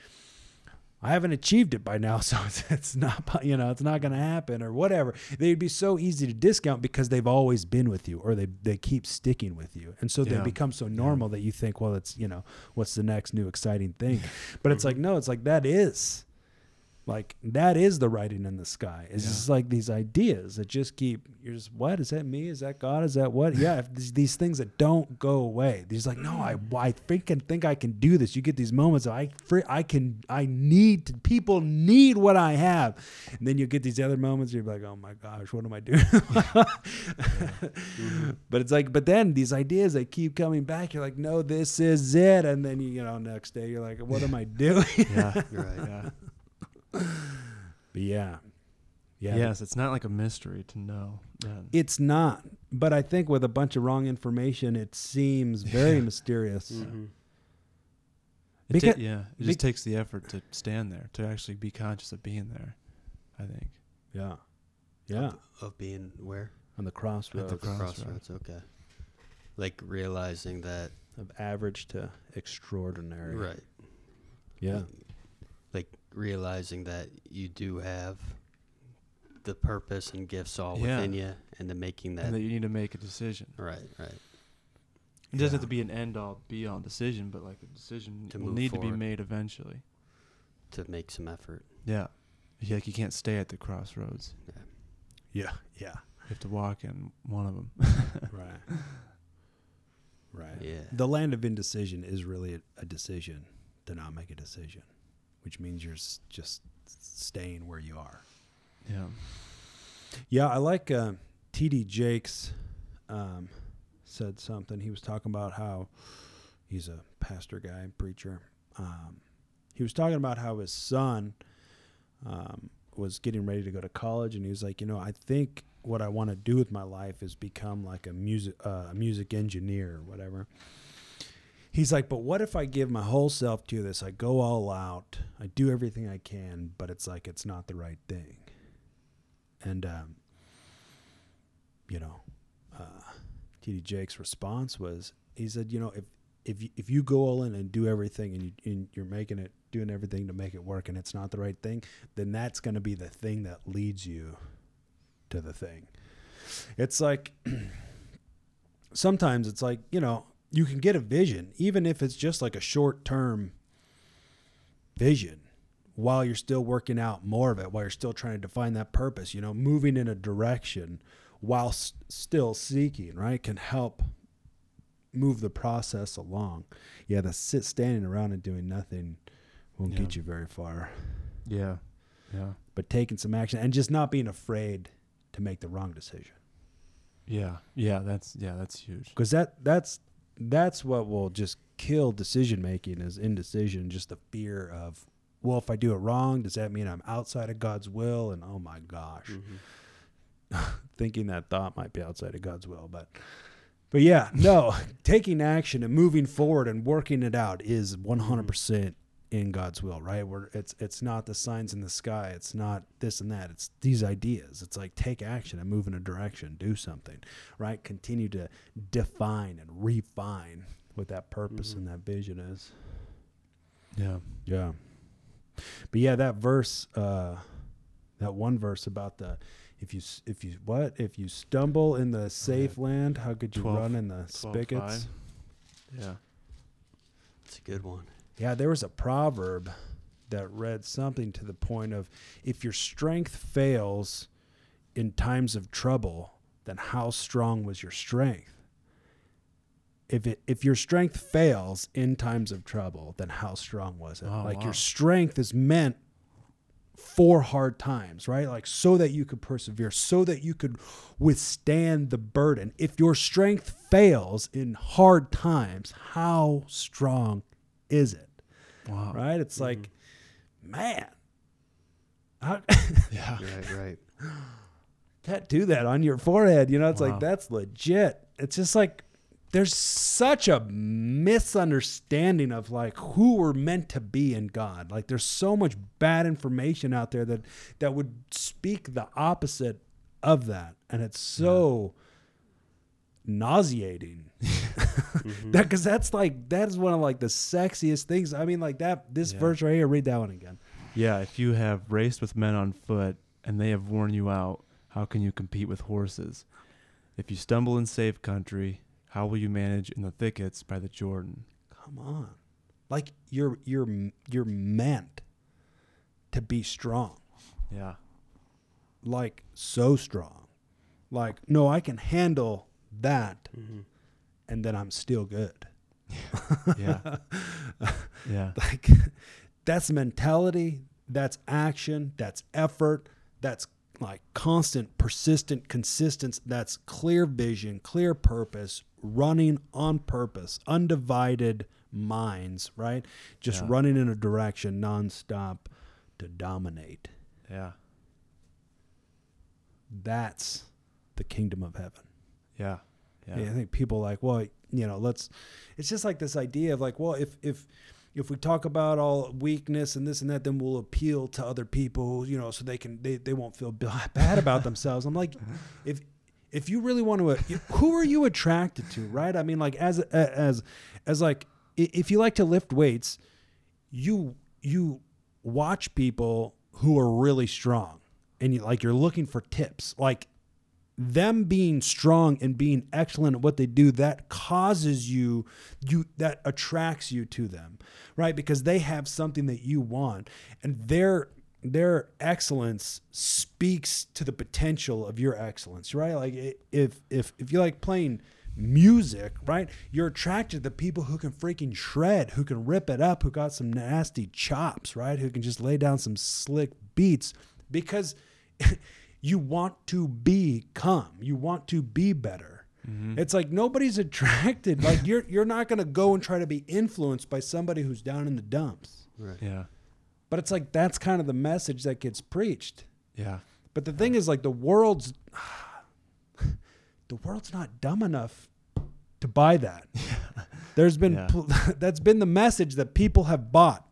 S1: I haven't achieved it by now, so it's, it's not you know, it's not going to happen or whatever. They'd be so easy to discount because they've always been with you or they, they keep sticking with you. And so they
S3: Yeah.
S1: become so normal that you think, well, it's, you know, what's the next new exciting thing? But it's like, no, it's like that is like that is the writing in the sky. It's
S3: Yeah.
S1: just like these ideas that just keep. You're just what is that me? Is that God? Is that what? Yeah, if these, these things that don't go away. These like no, I mm. I freaking think I can do this. You get these moments. Of, I I can. I need to, people need what I have, and then you get these other moments. You're like, oh my gosh, what am I doing? Mm-hmm. But it's like, but then these ideas they keep coming back. You're like, no, this is it, and then you, you know, next day you're like, what am I doing?
S3: yeah.
S2: You're right.
S3: yeah.
S1: But yeah, yeah.
S3: Yes, it's not like a mystery to know. Then.
S1: It's not. But I think with a bunch of wrong information, it seems very mysterious.
S2: Mhm.
S3: It ta-
S1: Because-
S3: yeah, it
S1: bec-
S3: just takes the effort to stand there, to actually be conscious of being there. I think.
S1: Yeah. Yeah.
S2: Of being where?
S1: On the crossroads.
S3: At the
S2: The
S3: Crossroads.
S2: crossroads. Okay. Like realizing that.
S1: of average to extraordinary.
S2: Right.
S1: Yeah.
S2: Like realizing that you do have the purpose and gifts all
S3: Yeah.
S2: within you, and then making that.
S3: and that you need to make a decision.
S2: right. Right.
S3: It doesn't have to be an end all be all decision, but like a decision
S2: To
S3: will need to be made eventually.
S2: To make some effort.
S3: Yeah. Yeah, Like you can't stay at the crossroads.
S1: Yeah. Yeah.
S3: You have to walk in one of them.
S1: Right. Right.
S2: Yeah.
S1: The land of indecision is really a, a decision to not make a decision, which means you're s- just staying where you are.
S3: yeah.
S1: Yeah, I like uh, T.D. Jakes um, said something. He was talking about how he's a pastor guy, preacher. Um, he was talking about how his son um, was getting ready to go to college, and he was like, you know, I think what I want to do with my life is become like a music uh, a music engineer or whatever. He's like, but what if I give my whole self to this? I go all out, I do everything I can, but it's like it's not the right thing. And um, you know, uh, T.D. Jakes' response was, he said, you know, if if you, if you go all in and do everything and, you, and you're making it, doing everything to make it work, and it's not the right thing, then that's going to be the thing that leads you to the thing. It's like sometimes it's like you know you can get a vision, even if it's just like a short term vision while you're still working out more of it, while you're still trying to define that purpose, you know, moving in a direction while s- still seeking, right, can help move the process along. Yeah, the sit standing around and doing nothing won't
S3: Yeah.
S1: get you very far.
S3: Yeah. Yeah.
S1: But taking some action and just not being afraid to make the wrong decision.
S3: Yeah. Yeah. That's yeah. That's huge.
S1: Because that that's that's what will just kill decision making is indecision, just the fear of well, if I do it wrong, does that mean I'm outside of God's will? And oh my gosh.
S2: Mhm.
S1: thinking that thought might be outside of God's will, but but yeah, no, taking action and moving forward and working it out is 100% in God's will, right? Where it's it's not the signs in the sky, it's not this and that. It's these ideas. It's like take action and move in a direction, do something, right? Continue to define and refine what that purpose
S2: Mhm.
S1: and that vision is.
S3: Yeah.
S1: Yeah. But yeah, that verse, uh, that one verse about the, if you if you what if you stumble in the safe land, how could you
S3: 12
S1: run in the
S3: 12,
S1: spigots?
S3: Yeah.
S2: It's a good one.
S1: Yeah, there was a proverb that read something to the point of, if your strength fails in times of trouble, then how strong was your strength? If it if your strength fails in times of trouble, then how strong was it?
S3: Oh,
S1: like
S3: wow.
S1: your strength is meant for hard times, right? Like so that you could persevere, so that you could withstand the burden. If your strength fails in hard times, how strong is it?
S3: Wow.
S1: Right? It's mm-hmm. like, man, how,
S3: Yeah.
S2: Right. Right.
S1: tattoo that on your forehead. You know, it's
S3: Wow.
S1: like that's legit. It's just like there's such a misunderstanding of like who we're meant to be in God. Like there's so much bad information out there that that would speak the opposite of that, and it's so nauseating.
S2: Mhm.
S1: That because that's like that is one of like the sexiest things. I mean, like that this
S3: Yeah.
S1: verse right here. Read that one again.
S3: Yeah. If you have raced with men on foot and they have worn you out, how can you compete with horses? If you stumble in safe country, how will you manage in the thickets by the Jordan?
S1: Come on, like you're you're you're meant to be strong.
S3: Yeah.
S1: like so strong. Like, no, I can handle that
S2: Mhm.
S1: and then I'm still good.
S3: Yeah. yeah.
S1: Like that's mentality, that's action, that's effort, that's like constant, persistent, consistent, that's clear vision, clear purpose, running on purpose, undivided minds, right? Just
S3: Yeah.
S1: running in a direction nonstop to dominate.
S3: Yeah.
S1: That's the kingdom of heaven.
S3: Yeah. Yeah.
S1: Yeah. I think people like, well, you know, let's. It's just like this idea of like, well, if if if we talk about all weakness and this and that, then we'll appeal to other people, you know, so they can they, they won't feel bad about themselves. I'm like, if if you really want to, who are you attracted to, right? I mean, like as as as like if you like to lift weights, you you watch people who are really strong, and you like you're looking for tips, like them being strong and being excellent at what they do that causes you you that attracts you to them right? Because they have something that you want. And their their excellence speaks to the potential of your excellence right? Like if if if you like playing music right you're attracted to the people who can freaking shred who can rip it up who got some nasty chops right? Who can just lay down some slick beats. Because you want to become you want to be better mm-hmm. it's like nobody's attracted like you're you're not going to go and try to be influenced by somebody who's down in the dumps
S2: Right.
S3: Yeah.
S1: but it's like that's kind of the message that gets preached
S3: Yeah.
S1: but the thing is like the world's the world's not dumb enough to buy that there's been
S3: Yeah.
S1: pl- that's been the message that people have bought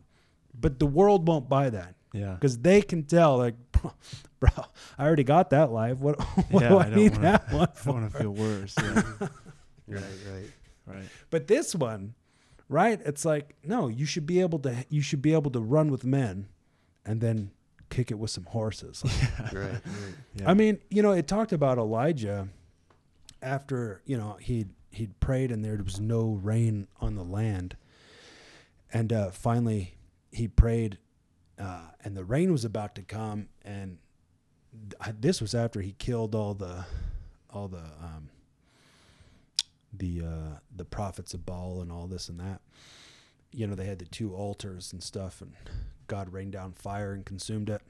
S1: but the world won't buy that
S3: Yeah.
S1: because they can tell like bro i already got that life what, what
S3: yeah,
S1: do i,
S3: don't
S1: need
S3: wanna,
S1: that one
S3: I don't want to feel worse. Yeah.
S2: Right. Right.
S3: right.
S1: but this one right it's like no you should be able to you should be able to run with men and then kick it with some horses Like,
S2: Right. Right.
S3: Yeah.
S1: I mean, you know, it talked about Elijah after, you know, he'd he'd prayed and there was no rain on the land. And uh, finally he prayed uh, and the rain was about to come and th- this was after he killed all the all the um, the uh, the prophets of Baal and all this and that. You know, they had the two altars and stuff and God rained down fire and consumed it.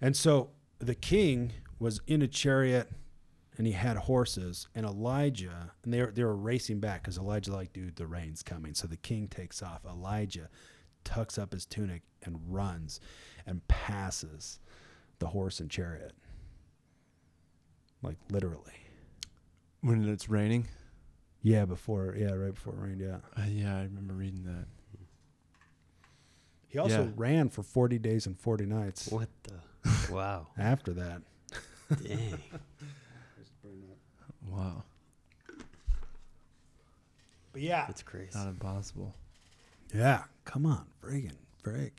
S1: And so the king was in a chariot and he had horses and Elijah and they were, they were racing back because Elijah like dude the rain's coming so the king takes off Elijah tucks up his tunic and runs and passes the horse and chariot like literally
S3: when it's raining.
S1: yeah before yeah right before it rained yeah
S3: Uh, yeah, I remember reading that.
S1: he also
S3: Yeah.
S1: ran for 40 days and 40 nights
S2: What the? Wow.
S1: after that
S2: Dang.
S3: Wow.
S1: but yeah
S2: That's crazy.
S3: Not impossible.
S1: Yeah come on friggin' frig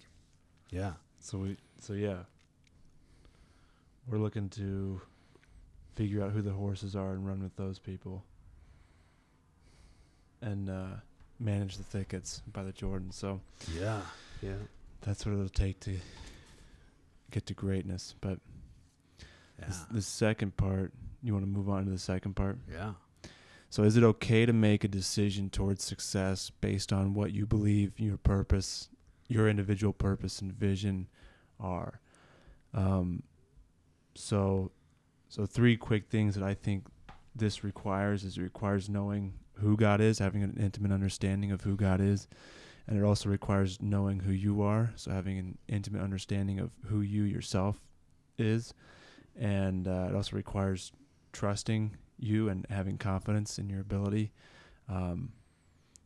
S1: yeah
S3: So we so yeah. We're looking to figure out who the horses are and run with those people. And uh, manage the thickets by the Jordan. So
S1: yeah
S2: Yeah.
S3: that's what it'll take to get to greatness. But
S1: yeah
S3: this, the second part, you want to move on to the second part?
S1: yeah
S3: So, is it okay to make a decision towards success based on what you believe your purpose, your individual purpose and vision are? Um, so, so three quick things that I think this requires is it requires knowing who God is, having an intimate understanding of who God is, and it also requires knowing who you are, so having an intimate understanding of who you yourself is, and uh, it also requires trusting you and having confidence in your ability, um,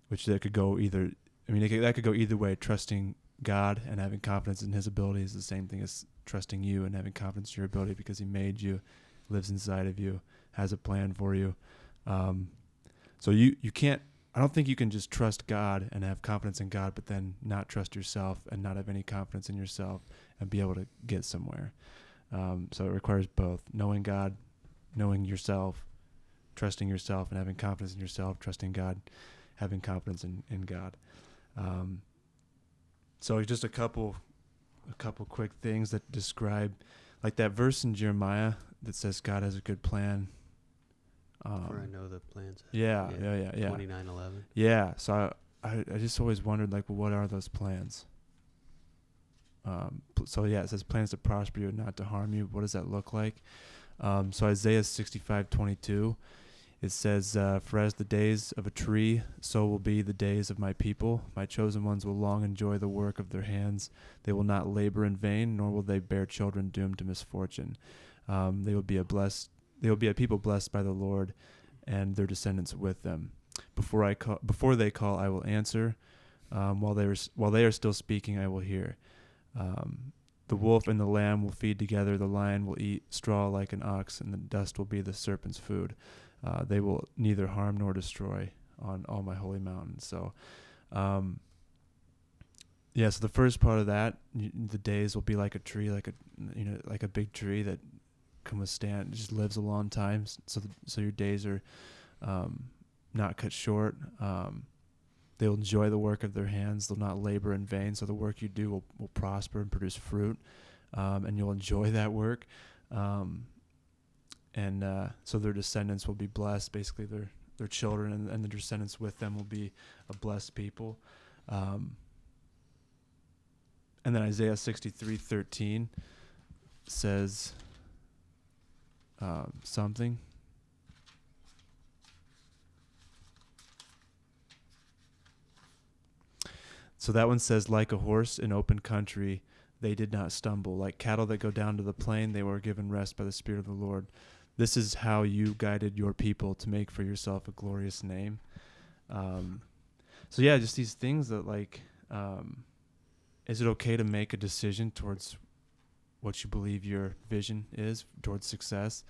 S3: which that could go either. I mean, could, that could go either way. Trusting God and having confidence in His ability is the same thing as trusting you and having confidence in your ability because He made you, lives inside of you, has a plan for you. Um, so you you can't. I don't think you can just trust God and have confidence in God, but then not trust yourself and not have any confidence in yourself and be able to get somewhere. Um, so it requires both knowing God, knowing yourself, trusting yourself, and having confidence in yourself, trusting God, having confidence in, in God. Um, so just a couple, a couple quick things that describe, like that verse in Jeremiah that says God has a good plan. Um,
S2: For I know the plans.
S3: yeah,
S2: Yeah,
S3: yeah, yeah.
S2: Twenty nine eleven.
S3: Yeah. So I, I, I just always wondered, like, well, what are those plans? Um, so yeah, it says plans to prosper you and not to harm you. What does that look like? Um, so Isaiah sixty-five twenty-two, it says, uh, "For as the days of a tree, so will be the days of my people. My chosen ones will long enjoy the work of their hands. They will not labor in vain, nor will they bear children doomed to misfortune. Um, they will be a blessed. They will be a people blessed by the Lord, and their descendants with them. Before I call, before they call, I will answer. Um, while they are while they are still speaking, I will hear. Um, the wolf and the lamb will feed together. The lion will eat straw like an ox, and the dust will be the serpent's food. Uh, they will neither harm nor destroy on all my holy mountains. So, um, yeah. So the first part of that, the days will be like a tree, like a you know, like a big tree that can withstand, just lives a long time. So, the, so your days are um, not cut short. Um, they'll enjoy the work of their hands. They'll not labor in vain. So the work you do will, will prosper and produce fruit, um, and you'll enjoy that work. Um, and uh, so their descendants will be blessed. Basically, their their children and, and the descendants with them will be a blessed people. Um, and then Isaiah sixty three thirteen says um, something. So that one says, like a horse in open country, they did not stumble. Like cattle that go down to the plain, they were given rest by the Spirit of the Lord. This is how you guided your people to make for yourself a glorious name. Um, so yeah, just these things that like, um, is it okay to make a decision towards what you believe your vision is towards success?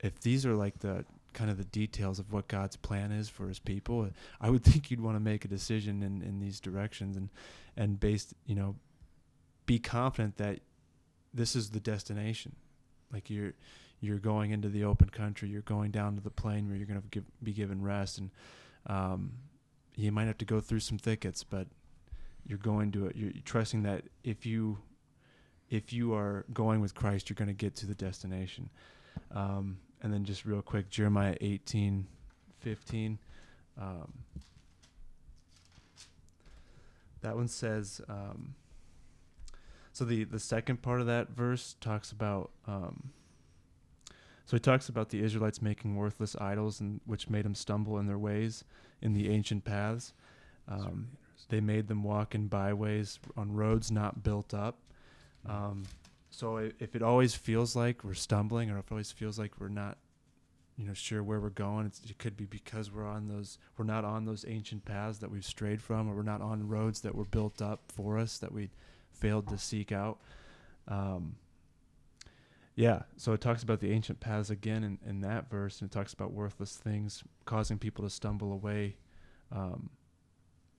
S3: If these are like the kind of the details of what God's plan is for his people, I would think you'd want to make a decision in, in these directions and, and based, you know, be confident that this is the destination. Like you're, you're going into the open country, you're going down to the plain where you're going to give, be given rest. And, um, you might have to go through some thickets, but you're going to it. You're, trusting that if you, if you are going with Christ, you're going to get to the destination. Um, and then just real quick, Jeremiah 18, 15. Um, that one says, um, so the, the second part of that verse talks about, um, so he talks about the Israelites making worthless idols and which made them stumble in their ways in the ancient paths. Um, they made them walk in byways on roads not built up. Um, so if it always feels like we're stumbling, or if it always feels like we're not, you know, sure where we're going, it's, it could be because we're on those, we're not on those ancient paths that we've strayed from, or we're not on roads that were built up for us that we failed to seek out. Um, yeah, so it talks about the ancient paths again in, in that verse, and it talks about worthless things causing people to stumble away um,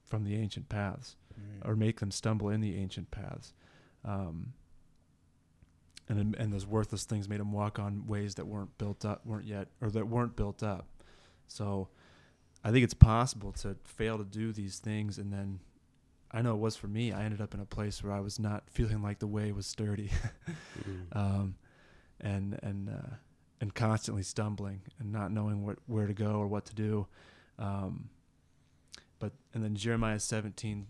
S3: from the ancient paths or make them stumble in the ancient paths. Um, and and those worthless things made him walk on ways that weren't built up, weren't yet, or that weren't built up. So, I think it's possible to fail to do these things, and then I know it was for me. I ended up in a place where I was not feeling like the way was sturdy,
S2: Mm.
S3: um, and and uh, and constantly stumbling and not knowing what where to go or what to do. Um, but and then Jeremiah 17,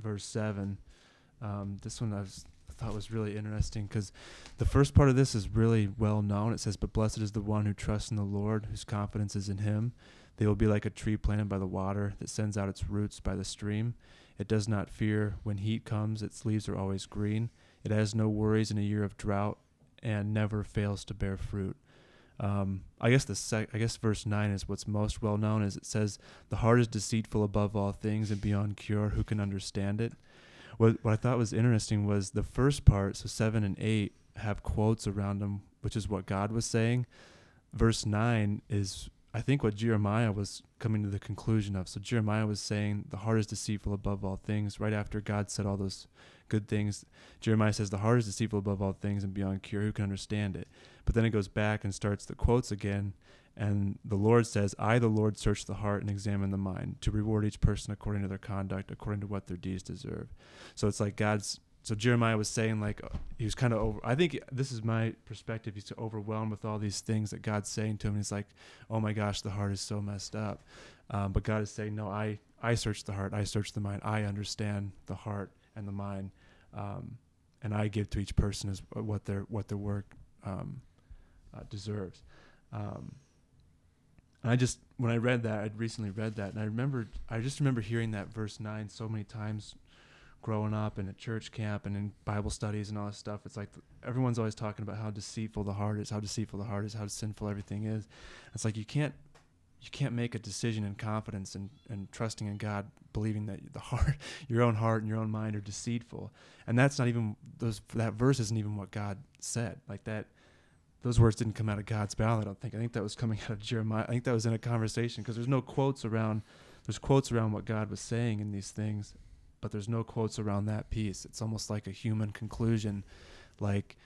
S3: verse seven. Um, this one I was thought was really interesting because the first part of this is really well known. It says, "But blessed is the one who trusts in the Lord, whose confidence is in Him. They will be like a tree planted by the water that sends out its roots by the stream. It does not fear when heat comes; its leaves are always green. It has no worries in a year of drought, and never fails to bear fruit." Um, I guess the sec- I guess verse nine is what's most well known. Is it says, "The heart is deceitful above all things and beyond cure. Who can understand it?" What what I thought was interesting was the first part. So seven and eight have quotes around them, which is what God was saying. Verse nine is I think what Jeremiah was coming to the conclusion of. So Jeremiah was saying the heart is deceitful above all things. Right after God said all those good things, Jeremiah says the heart is deceitful above all things and beyond cure. Who can understand it? But then it goes back and starts the quotes again. And the Lord says, I, the Lord, search the heart and examine the mind to reward each person according to their conduct, according to what their deeds deserve. So it's like God's. So Jeremiah was saying, like, he was kind of over. I think this is my perspective. He's overwhelmed with all these things that God's saying to him. He's like, oh my gosh, the heart is so messed up. Um, but God is saying, no, I, I search the heart. I search the mind. I understand the heart and the mind. Um, and I give to each person as what their what their work um, uh, deserves. Um, and I just when I read that, I'd recently read that, and I remembered I just remember hearing that verse nine so many times growing up and at church camp and in Bible studies and all this stuff. It's like everyone's always talking about how deceitful the heart is, how deceitful the heart is, how sinful everything is. It's like you can't you can't make a decision in confidence and, and trusting in God, believing that the heart, your own heart and your own mind are deceitful. And that's not even those that verse isn't even what God said. Like that those words didn't come out of God's mouth, I don't think. I think that was coming out of Jeremiah. I think that was in a conversation because there's no quotes around there's quotes around what God was saying in these things, but there's no quotes around that piece. It's almost like a human conclusion like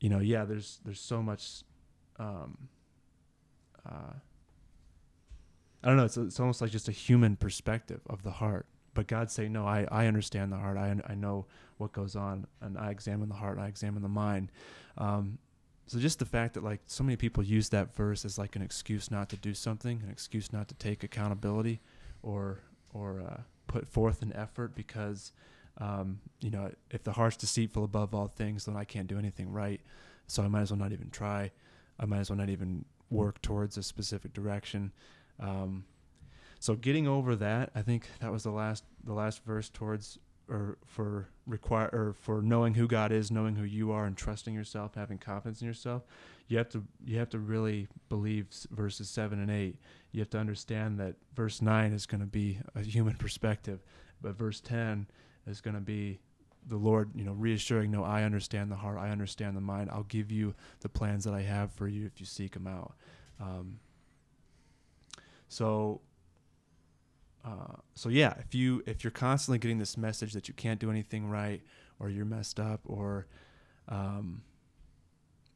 S3: you know, yeah, there's there's so much um uh I don't know. It's, it's almost like just a human perspective of the heart. But God say, no, I, I understand the heart. I, I know what goes on, and I examine the heart. I examine the mind. Um, so just the fact that like so many people use that verse as like an excuse not to do something, an excuse not to take accountability, or or uh, put forth an effort because um, you know if the heart's deceitful above all things, then I can't do anything right. So I might as well not even try. I might as well not even work towards a specific direction. Um, so getting over that, I think that was the last the last verse towards or for require or for knowing who God is, knowing who you are, and trusting yourself, having confidence in yourself. You have to you have to really believe verses seven and eight. You have to understand that verse nine is going to be a human perspective, but verse ten is going to be the Lord, you know, reassuring, no, I understand the heart, I understand the mind. I'll give you the plans that I have for you if you seek them out. Um, so, uh, so yeah, if you if you're constantly getting this message that you can't do anything right, or you're messed up, or um,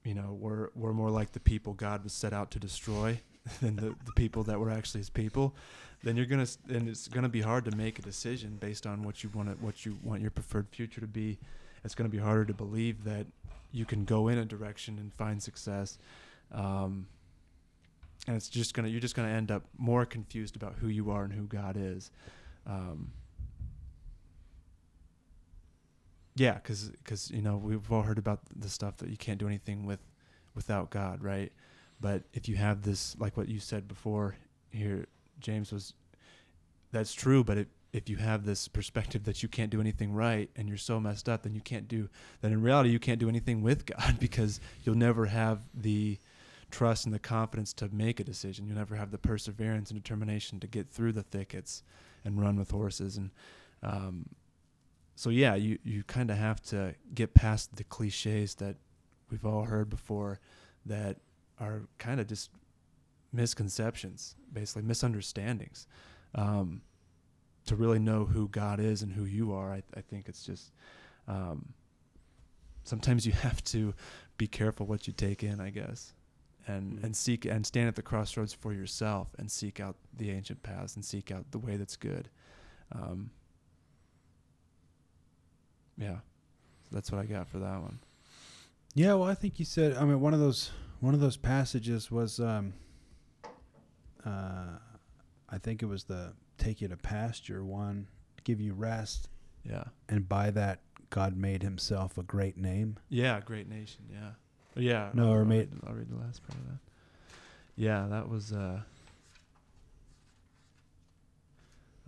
S3: you know, we're we're more like the people God was set out to destroy than the, the people that were actually His people, then you're gonna and it's gonna be hard to make a decision based on what you want what you want your preferred future to be. It's gonna be harder to believe that you can go in a direction and find success. Um, and it's just gonna you're just gonna end up more confused about who you are and who God is. Um, yeah, because cause, you know we've all heard about the stuff that you can't do anything with without God, right? But if you have this, like what you said before here, James was, that's true. But it, if you have this perspective that you can't do anything right and you're so messed up, then you can't do. Then in reality, you can't do anything with God because you'll never have the trust and the confidence to make a decision. You'll never have the perseverance and determination to get through the thickets and run with horses. And um, so, yeah, you, you kind of have to get past the cliches that we've all heard before that are kind of just misconceptions, basically misunderstandings. Um, to really know who God is and who you are, I, I think it's just um, sometimes you have to be careful what you take in, I guess and
S2: Mm-hmm.
S3: and seek and stand at the crossroads for yourself and seek out the ancient paths and seek out the way that's good. Um, yeah, so that's what I got for that one.
S1: Yeah, well, I think you said. I mean, one of those one of those passages was, um, uh, I think it was the take you to pasture one, give you rest,
S3: Yeah,
S1: and by that God made Himself a great name.
S3: yeah, great nation. Yeah, yeah.
S1: No,
S3: I'll,
S1: or
S3: I'll
S1: made-
S3: read, I'll read the last part of that. Yeah, that was uh,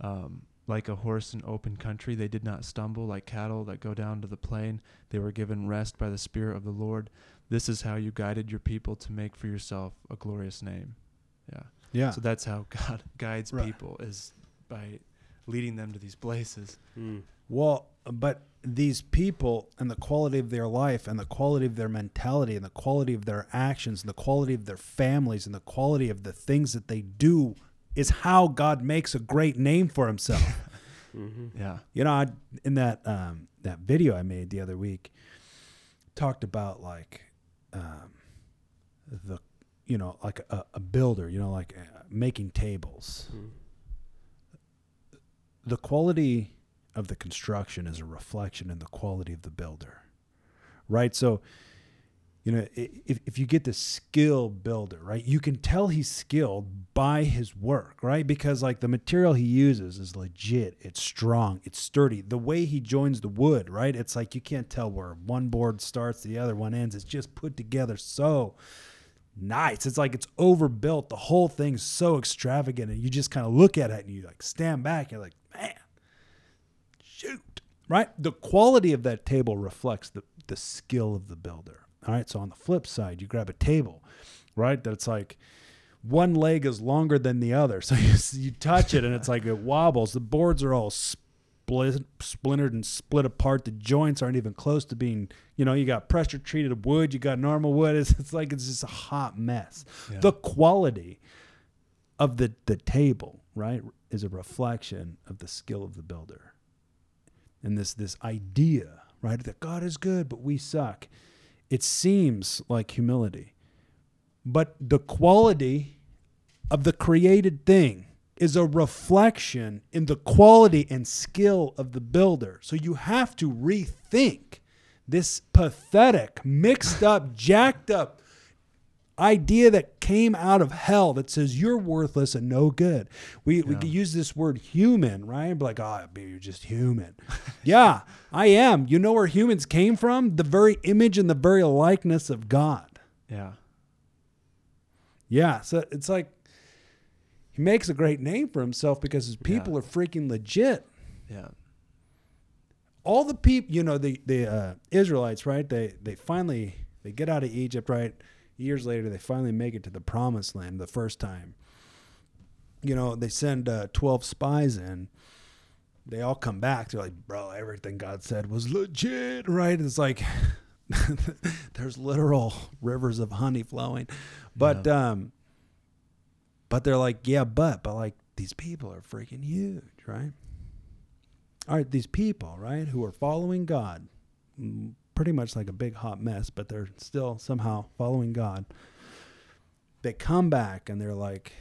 S3: um, like a horse in open country. They did not stumble like cattle that go down to the plain. They were given rest by the Spirit of the Lord. This is how you guided your people to make for yourself a glorious name. Yeah.
S1: Yeah.
S3: So that's how God guides
S1: Right.
S3: people is by leading them to these places.
S2: Mm.
S1: Well, but these people and the quality of their life and the quality of their mentality and the quality of their actions and the quality of their families and the quality of the things that they do is how God makes a great name for himself.
S2: hmm
S3: Yeah.
S1: you know, I, in that um, that video I made the other week, talked about like um, the you know like a, a builder, you know, like uh, making tables.
S2: Mm.
S1: The quality of the construction is a reflection in the quality of the builder right? So you know if, if you get the skilled builder right you can tell he's skilled by his work right? Because like the material he uses is legit it's strong it's sturdy. The way he joins the wood right it's like you can't tell where one board starts the other one ends. It's just put together so nice it's like it's overbuilt the whole thing's so extravagant and you just kind of look at it and you like stand back and you're like man shoot right the quality of that table reflects the, the skill of the builder all right so on the flip side you grab a table right that's like one leg is longer than the other. So you, you touch it and it's like it wobbles. The boards are all split, splintered and split apart. The joints aren't even close to being, you know, you got pressure treated wood, you got normal wood. It's, it's like it's just a hot mess.
S3: Yeah.
S1: The quality of the, the table, right, is a reflection of the skill of the builder. And this this idea, right, that God is good, but we suck. It seems like humility. But the quality of the created thing is a reflection in the quality and skill of the builder. So you have to rethink this pathetic, mixed up, jacked up idea that came out of hell that says you're worthless and no good. We we
S3: Yeah.
S1: could use this word human, right? Be like, oh, you're just human. yeah, I am. You know where humans came from? The very image and the very likeness of God.
S3: Yeah.
S1: Yeah, so it's like he makes a great name for himself because his people
S3: Yeah.
S1: are freaking legit.
S3: Yeah.
S1: All the people, you know, the the uh, Israelites, right? They they finally they get out of Egypt, right? Years later, they finally make it to the Promised Land the first time. You know, they send uh, twelve spies in. They all come back. They're like, "Bro, everything God said was legit, right?" It's like there's literal rivers of honey flowing, but um, but they're like, yeah, but but like these people are freaking huge, right? All right, these people, right, who are following God, mm, pretty much like a big hot mess, but they're still somehow following God. They come back and they're like,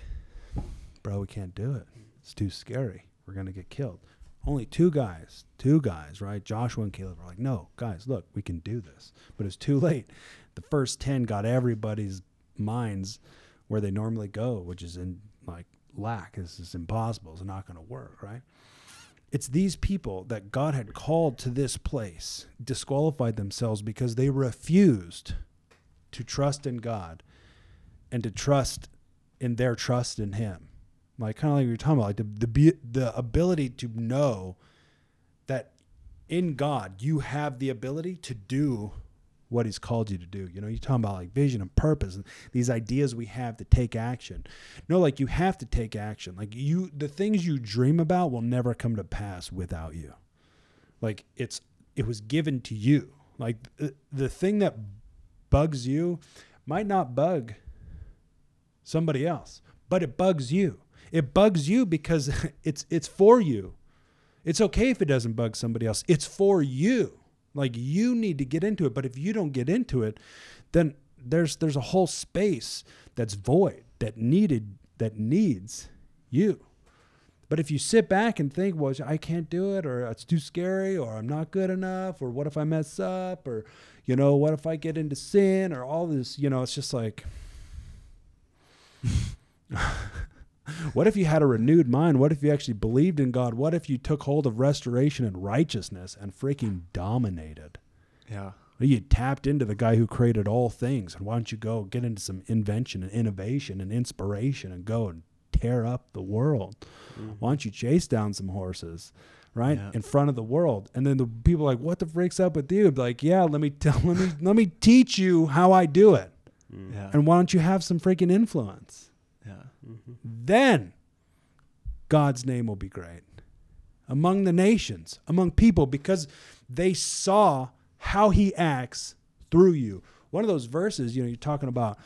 S1: bro, we can't do it. It's too scary. We're gonna get killed. Only two guys, two guys, right? Joshua and Caleb are like, no, guys, look, we can do this. But it's too late. The first 10 got everybody's minds where they normally go, which is in like lack. This is impossible. It's not going to work, right? It's these people that God had called to this place disqualified themselves because they refused to trust in God and to trust in their trust in Him. Like kind of like you're talking about, like the the the ability to know that in God you have the ability to do what He's called you to do. You know, you're talking about like vision and purpose and these ideas we have to take action. No, like you have to take action. Like you, the things you dream about will never come to pass without you. Like it's it was given to you. Like the, the thing that bugs you might not bug somebody else, but it bugs you. It bugs you because it's it's for you. It's okay if it doesn't bug somebody else. It's for you. Like you need to get into it, but if you don't get into it, then there's there's a whole space that's void that needed that needs you. But if you sit back and think, well, I can't do it, or it's too scary, or I'm not good enough, or what if I mess up, or, you know, what if I get into sin, or all this, you know, it's just like, what if you had a renewed mind? What if you actually believed in God? What if you took hold of restoration and righteousness and freaking dominated?
S3: Yeah.
S1: You tapped into the guy who created all things. And why don't you go get into some invention and innovation and inspiration and go and tear up the world? Mm. Why don't you chase down some horses, right,
S3: Yeah.
S1: in front of the world? And then the people are like, "What the freak's up with you?" Like, "Yeah, let me tell, let me let me teach you how I do it." Mm.
S3: Yeah.
S1: And why don't you have some freaking influence?
S3: Yeah.
S1: Then God's name will be great among the nations, among people, because they saw how he acts through you. One of those verses, you know, you're talking about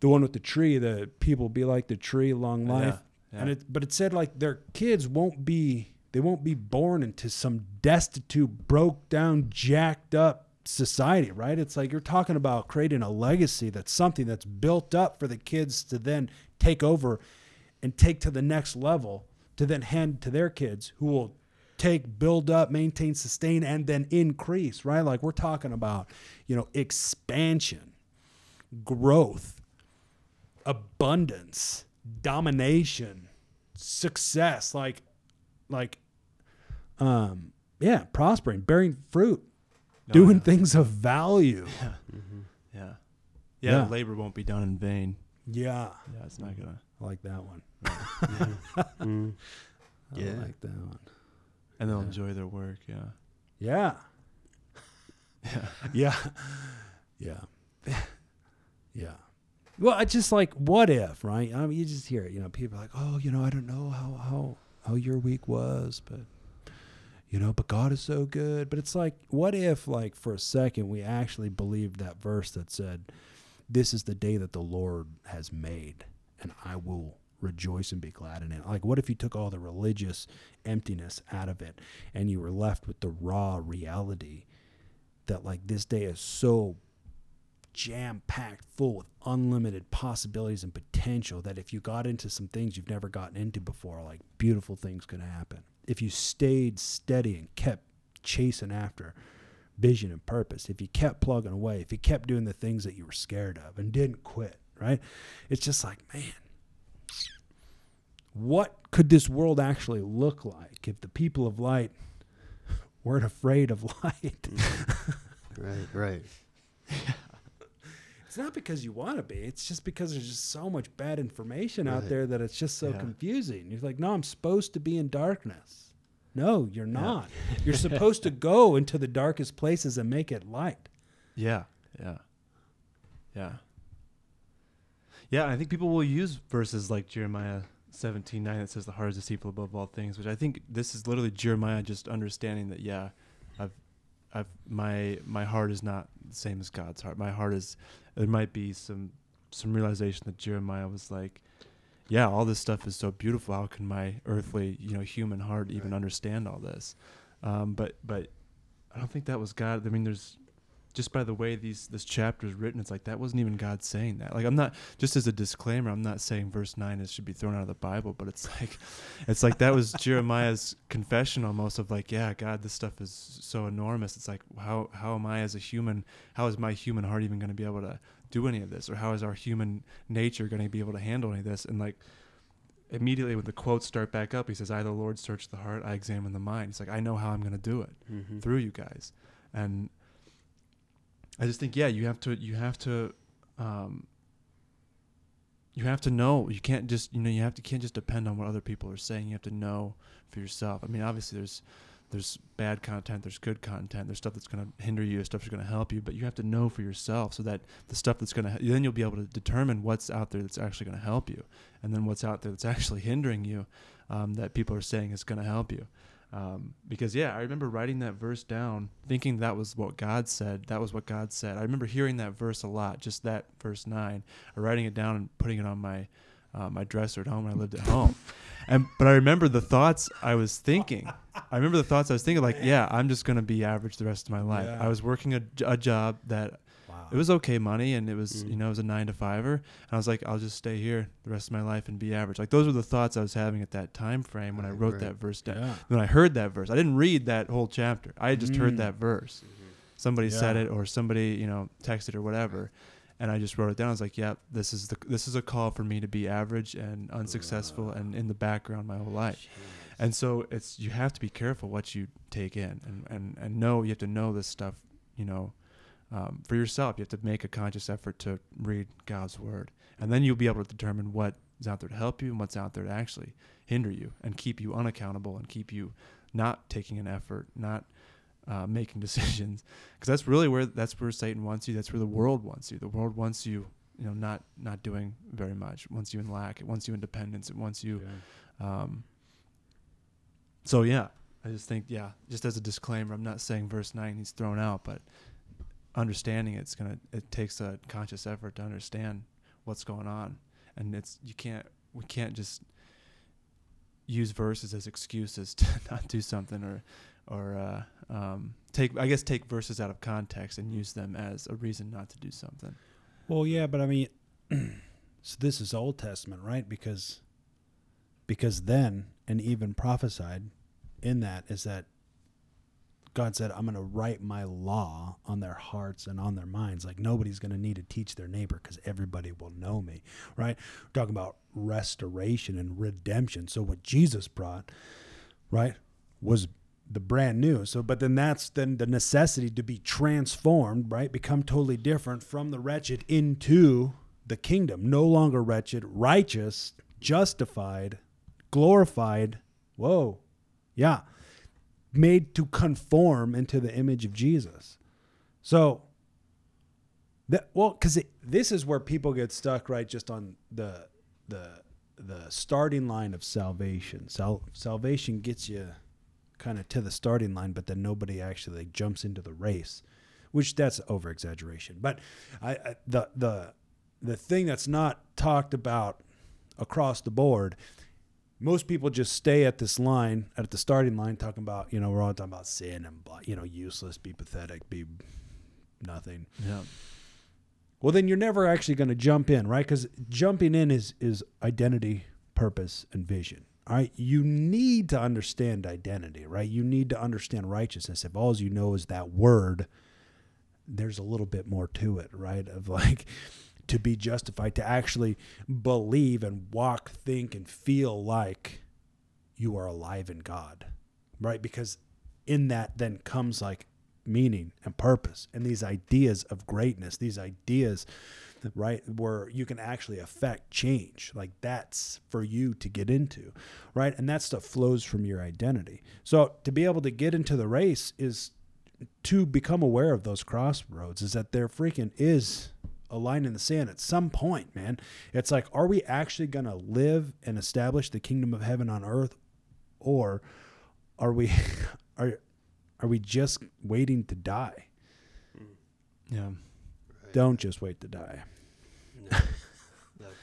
S1: the one with the tree, the people be like the tree, long life.
S3: Yeah.
S1: And it, but it said like their kids won't be, they won't be born into some destitute, broke down, jacked up society, right? It's like you're talking about creating a legacy that's something that's built up for the kids to then take over and take to the next level to then hand to their kids who will take, build up, maintain, sustain, and then increase, right? Like we're talking about, you know, expansion, growth, abundance, domination, success, like, like, um, yeah, prospering, bearing fruit,
S3: Oh,
S1: doing things of value.
S3: Yeah. Yeah. Yeah.
S1: Yeah.
S3: Labor won't be done in vain.
S1: Yeah,
S3: Yeah. It's not gonna.
S1: I like that one.
S2: Mm.
S1: I
S2: Yeah.
S1: like that one.
S3: And they'll
S1: Yeah.
S3: enjoy their work. Yeah.
S1: Yeah.
S3: Yeah.
S1: Yeah. Yeah. Yeah. Well, I just like what if, right? I mean, you just hear it. You know, people are like, oh, you know, I don't know how how how your week was, but you know, but God is so good. But it's like, what if, like, for a second, we actually believed that verse that said, "This is the day that the Lord has made, and I will." rejoice and be glad in it. Like, what if you took all the religious emptiness out of it and you were left with the raw reality that, like, this day is so jam packed full with unlimited possibilities and potential that if you got into some things you've never gotten into before, like beautiful things could happen. If you stayed steady and kept chasing after vision and purpose, if you kept plugging away, if you kept doing the things that you were scared of and didn't quit, right? It's just like, man, what could this world actually look like if the people of light weren't afraid of light? Mm.
S2: Right, right.
S1: It's not because you want to be. It's just because there's just so much bad information out there that it's just so
S3: Yeah.
S1: confusing. You're like, no, I'm supposed to be in darkness. No, you're not. You're supposed to go into the darkest places and make it light.
S3: Yeah, yeah, yeah, yeah. I think people will use verses like Jeremiah seventeen nine that says the heart is deceitful above all things, which I think this is literally Jeremiah just understanding that yeah, I've, my my heart is not the same as God's heart. My heart is there might be some some realization that Jeremiah was like, yeah, all this stuff is so beautiful. How can my earthly you know human heart even
S1: Right.
S3: understand all this? Um, but but I don't think that was God. I mean, there's just by the way these this chapter is written, it's like that wasn't even God saying that. Like I'm not just as a disclaimer, I'm not saying verse nine is should be thrown out of the Bible, but it's like it's like that was Jeremiah's confession almost of like, yeah, God, this stuff is so enormous. It's like how how am I as a human? How is my human heart even going to be able to do any of this, or how is our human nature going to be able to handle any of this? And like immediately when the quotes start back up, he says, "I, the Lord, search the heart, I examine the mind." It's like I know how I'm going to do it
S2: Mm-hmm.
S3: through you guys and i just think yeah you have to you have to um you have to know. You can't just you know you have to can't just depend on what other people are saying. You have to know for yourself. I mean obviously there's there's bad content there's good content there's stuff that's going to hinder you stuff that's going to help you but you have to know for yourself so that the stuff that's going to then you'll be able to determine what's out there that's actually going to help you and then what's out there that's actually hindering you um, that people are saying is going to help you um, because yeah, I remember writing that verse down, thinking that was what God said. That was what God said. I remember hearing that verse a lot, just that verse nine, or writing it down and putting it on my uh, my dresser at home when I lived at home. And but I remember the thoughts I was thinking. I remember the thoughts I was thinking, like, yeah, I'm just gonna be average the rest of my life.
S1: Yeah.
S3: I was working a job that. It was okay money and it was
S2: Mm.
S3: you know it was a nine to fiver. And i was like i'll just stay here the rest of my life and be average. Like those were the thoughts i was having at that time frame when i
S2: Right,
S3: wrote that verse down.
S1: Yeah.
S3: when i heard that verse i didn't read that whole chapter. I just heard
S1: Mm.
S3: that verse. Somebody said it or somebody you know texted or whatever. And i just wrote it down. I was like yep this is the this is a call for me to be average and unsuccessful and in the background my whole life. And so it's you have to be careful what you take in and and, and know you have to know this stuff you know um, for yourself. You have to make a conscious effort to read god's word. And then you'll be able to determine what is out there to help you and what's out there to actually hinder you and keep you unaccountable and keep you not taking an effort not uh, making decisions. Because that's really where that's where satan wants you. That's where the world wants you. The world wants you you know not not doing very much. It wants you in lack. It wants you in dependence. It wants you um, so yeah, I just think yeah, just as a disclaimer, I'm not saying verse nine he's thrown out, but understanding it's gonna it takes a conscious effort to understand what's going on, and it's you can't we can't just use verses as excuses to not do something or or uh, um, take I guess take verses out of context and use them as a reason not to do something.
S1: Well, yeah, but I mean, so this is Old Testament, right? Because because then and even prophesied in that is that God said, "I'm going to write my law on their hearts and on their minds." Like nobody's going to need to teach their neighbor because everybody will know me, right? We're talking about restoration and redemption. So what Jesus brought, right, was the brand new. So, but then that's then the necessity to be transformed, right? Become totally different from the wretched into the kingdom. No longer wretched, righteous, justified, glorified. Whoa. Yeah. Made to conform into the image of Jesus. So, That, well, because this is where people get stuck, right? Just on the the the starting line of salvation. Sal- salvation gets you kind of to the starting line, but then nobody actually jumps into the race, which that's over exaggeration. But I, I the the the thing that's not talked about across the board most people just stay at this line at the starting line talking about you know we're all talking about sin and you know useless be pathetic be nothing.
S3: Yeah.
S1: well then you're never actually going to jump in right? Because jumping in is is identity purpose and vision all right? You need to understand identity right? You need to understand righteousness. If all you know is that word there's a little bit more to it right? Of like to be justified to actually believe and walk think and feel like you are alive in god right? Because in that then comes like meaning and purpose and these ideas of greatness these ideas right where you can actually affect change. Like that's for you to get into right? And that stuff flows from your identity. So to be able to get into the race is to become aware of those crossroads is that there freaking is a line in the sand at some point man it's like are we actually going to live and establish the kingdom of heaven on earth or are we are are we just waiting to die
S3: Yeah.
S1: don't just wait to die
S2: No. That'd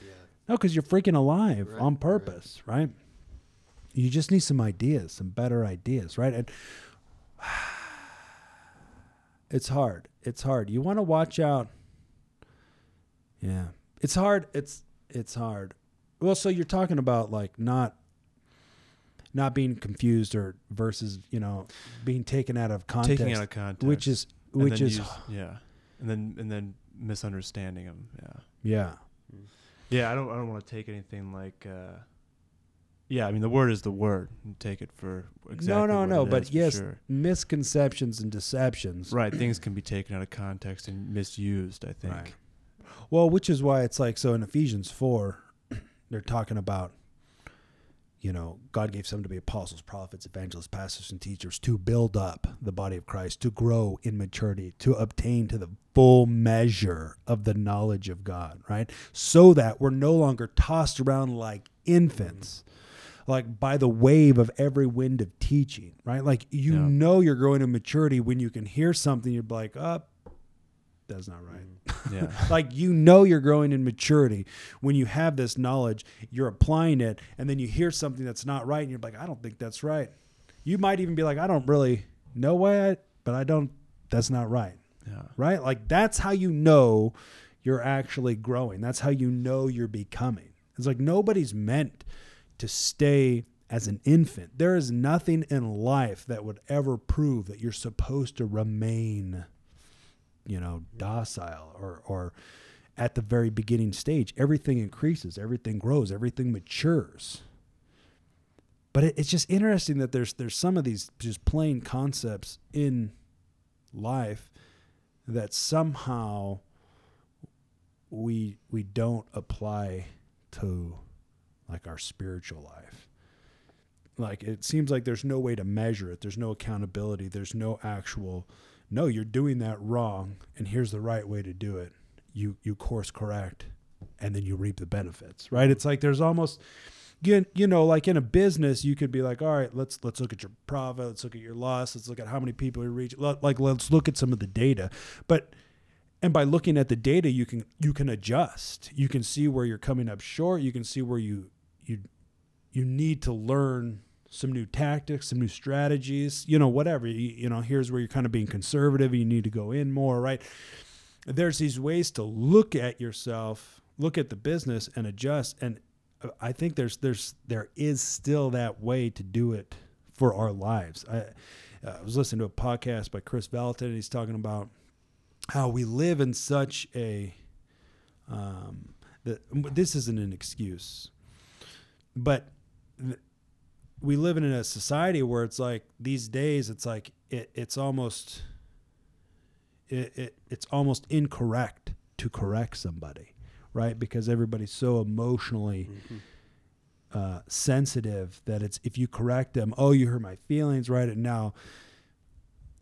S2: be a-
S1: No, because you're freaking alive
S2: Right,
S1: on
S2: right.
S1: purpose, right. You just need some ideas, some better ideas, right? And it's hard. It's hard. You want to watch out. Yeah, it's hard. It's it's hard. Well, so you're talking about like not not being confused or versus you know being taken out of context,
S3: Taking out of context.
S1: which is
S3: and
S1: which is
S3: use- yeah. And then and then misunderstanding them. Yeah.
S1: yeah
S3: Yeah, I don't I don't want to take anything like uh yeah, I mean the word is the word. And take it for exactly
S1: no no
S3: it
S1: but yes
S3: sure.
S1: misconceptions and deceptions
S3: Right, things can be taken out of context and misused, I think.
S1: Right. Well, which is why it's like so in Ephesians 4, they're talking about, you know, God gave some to be apostles, prophets, evangelists, pastors, and teachers to build up the body of Christ, to grow in maturity, to obtain to the full measure of the knowledge of God, right? So that we're no longer tossed around like infants. Like by the wave of every wind of teaching, right? Like you
S3: Yeah.
S1: know you're growing in maturity when you can hear something, you're like, up, that's not right mm.
S3: Yeah.
S1: like you know you're growing in maturity when you have this knowledge you're applying it and then you hear something that's not right and you're like i don't think that's right. You might even be like i don't really know why I, but i don't that's not right.
S3: Yeah.
S1: right? Like that's how you know you're actually growing. That's how you know you're becoming. It's like nobody's meant to stay as an infant. There is nothing in life that would ever prove that you're supposed to remain you know docile or or at the very beginning stage everything increases everything grows everything matures. But it, it's just interesting that there's there's some of these just plain concepts in life that somehow we we don't apply to like our spiritual life. Like it seems like there's no way to measure it. There's no accountability. There's no actual no you're doing that wrong and here's the right way to do it. You you course correct and then you reap the benefits right? It's like there's almost you, you know like in a business you could be like all right let's let's look at your profit let's look at your loss let's look at how many people you reach like let's look at some of the data. But and by looking at the data you can you can adjust. You can see where you're coming up short. You can see where you you you need to learn some new tactics some new strategies you know whatever you, you know here's where you're kind of being conservative you need to go in more right? There's these ways to look at yourself look at the business and adjust and uh, i think there's there's there is still that way to do it for our lives. I, uh, I was listening to a podcast by chris Valentin, and he's talking about how we live in such a um, that this isn't an excuse but we live in a society where it's like these days it's like it, it's almost it, it it's almost incorrect to correct somebody right because everybody's so emotionally uh, sensitive that it's if you correct them oh you hurt my feelings right and now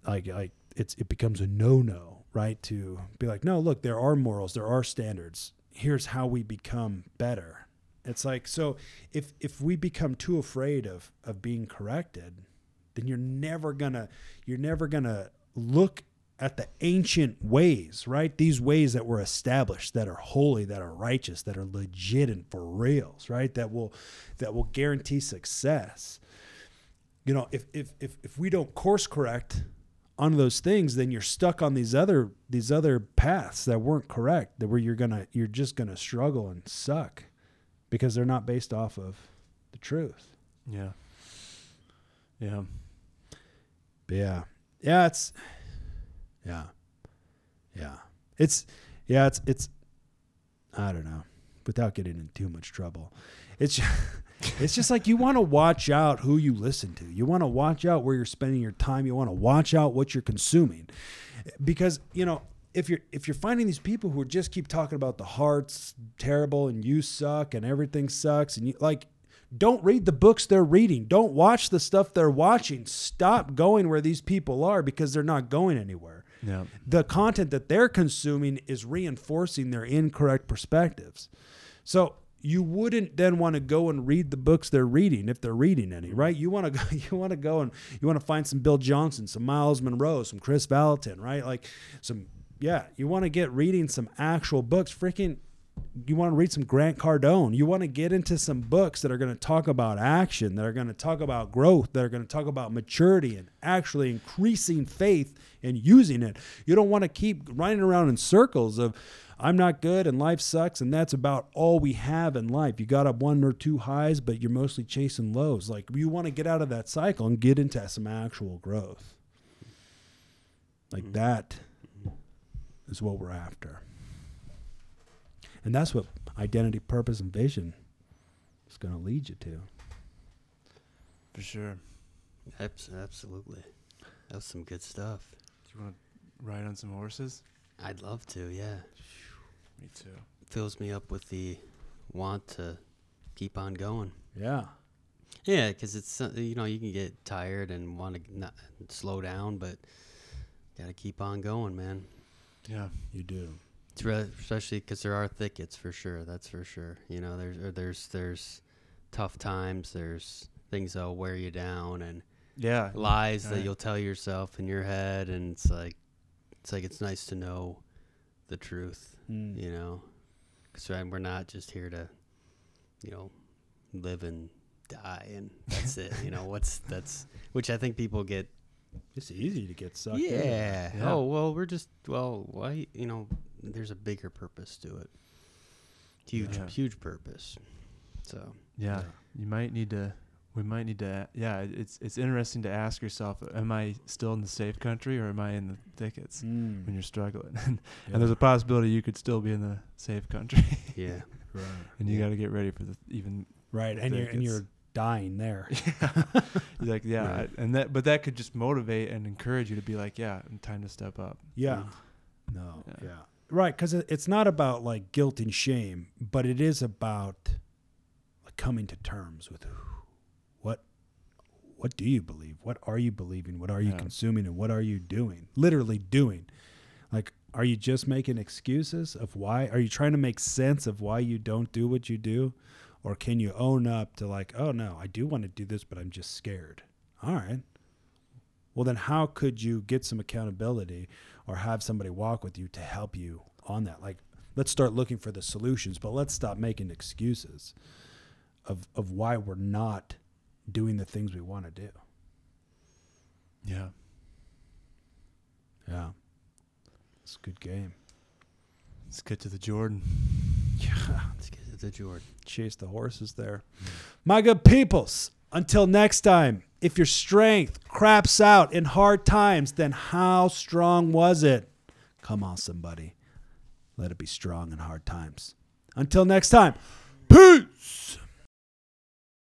S1: like like it's it becomes a no no right? To be like, no, look, there are morals, there are standards. Here's how we become better. It's like so if if we become too afraid of of being corrected, then you're never gonna you're never gonna look at the ancient ways, right? These ways that were established, that are holy, that are righteous, that are legit and for reals, right? That will that will guarantee success. You know, if if if, if we don't course correct on those things, then you're stuck on these other these other paths that weren't correct, that where you're gonna you're just gonna struggle and suck because they're not based off of the truth.
S3: Yeah. Yeah.
S1: But yeah. Yeah, it's yeah. Yeah. It's yeah, it's it's I don't know. Without getting in too much trouble. It's just, it's just like you want to watch out who you listen to. You want to watch out where you're spending your time. You want to watch out what you're consuming. Because, you know, if you're if you're finding these people who just keep talking about the heart's terrible and you suck and everything sucks and you like don't read the books they're reading. Don't watch the stuff they're watching. Stop going where these people are because they're not going anywhere.
S3: Yeah.
S1: The content that they're consuming is reinforcing their incorrect perspectives. So you wouldn't then want to go and read the books they're reading if they're reading any, mm-hmm. right? You want to go, you want to go and you want to find some Bill Johnson, some Myles Munroe, some Chris Valentin, right? Like some yeah, you want to get reading some actual books. Freaking you want to read some Grant Cardone. You want to get into some books that are going to talk about action, that are going to talk about growth, that are going to talk about maturity and actually increasing faith and using it. You don't want to keep running around in circles of I'm not good and life sucks and that's about all we have in life. You got up one or two highs, but you're mostly chasing lows. Like you want to get out of that cycle and get into some actual growth. Like mm. that is what we're after. And that's what identity, purpose, and vision is going to lead you to.
S3: For sure.
S2: Abs- absolutely. That was some good stuff.
S3: Do you want to ride on some horses?
S2: I'd love to. Yeah,
S3: Me too.
S2: fills me up with the want to keep on going.
S1: Yeah.
S2: Yeah, because it's uh, you know you can get tired and want to slow down, but got to keep on going, man.
S3: Yeah.
S1: You do.
S2: It's re- especially because there are thickets for sure. That's for sure. You know, there's or there's there's tough times. There's things that'll wear you down and
S3: Yeah.
S2: lies that you'll tell yourself in your head, and it's like it's like it's nice to know the truth.
S1: Mm.
S2: You know, because we're not just here to, you know, live and die and that's it. You know, what's that's which I think people get
S1: It's easy to get sucked
S2: yeah.
S1: in.
S3: Yeah.
S2: Oh well, we're just well. Why you know? There's a bigger purpose to it. Huge,
S3: Yeah.
S2: huge purpose. So
S3: Yeah.
S1: Yeah.
S3: You might need to. We might need to. Yeah. It's it's interesting to ask yourself: Am I still in the safe country or am I in the thickets
S1: Mm.
S3: when you're struggling? and,
S1: Yeah.
S3: and there's a possibility you could still be in the safe country,
S2: yeah,
S1: right.
S3: and you
S2: Yeah.
S3: got to get ready for the even.
S1: Right. And you're, and you're dying there.
S3: You're like, yeah,
S2: Right.
S3: and that, but that could just motivate and encourage you to be like, yeah, time to step up.
S1: Yeah. No.
S3: Yeah.
S1: Yeah. Right. Because it's not about like guilt and shame, but it is about like coming to terms with what what do you believe? What are you believing? What are you
S3: Yeah.
S1: consuming? And what are you doing? Literally doing. Like, are you just making excuses of why? Are you trying to make sense of why you don't do what you do? Or can you own up to like, oh no, I do want to do this, but I'm just scared. All right. Well, then how could you get some accountability or have somebody walk with you to help you on that? Like, let's start looking for the solutions, but let's stop making excuses of, of why we're not doing the things we want to do.
S3: Yeah.
S1: Yeah. It's a good game.
S3: Let's get to the Jordan.
S1: Yeah.
S2: let's get the Jordan.
S1: Chase the horses there. My good peoples, until next time, if your strength craps out in hard times, then how strong was it? Come on, somebody. Let it be strong in hard times. Until next time, peace.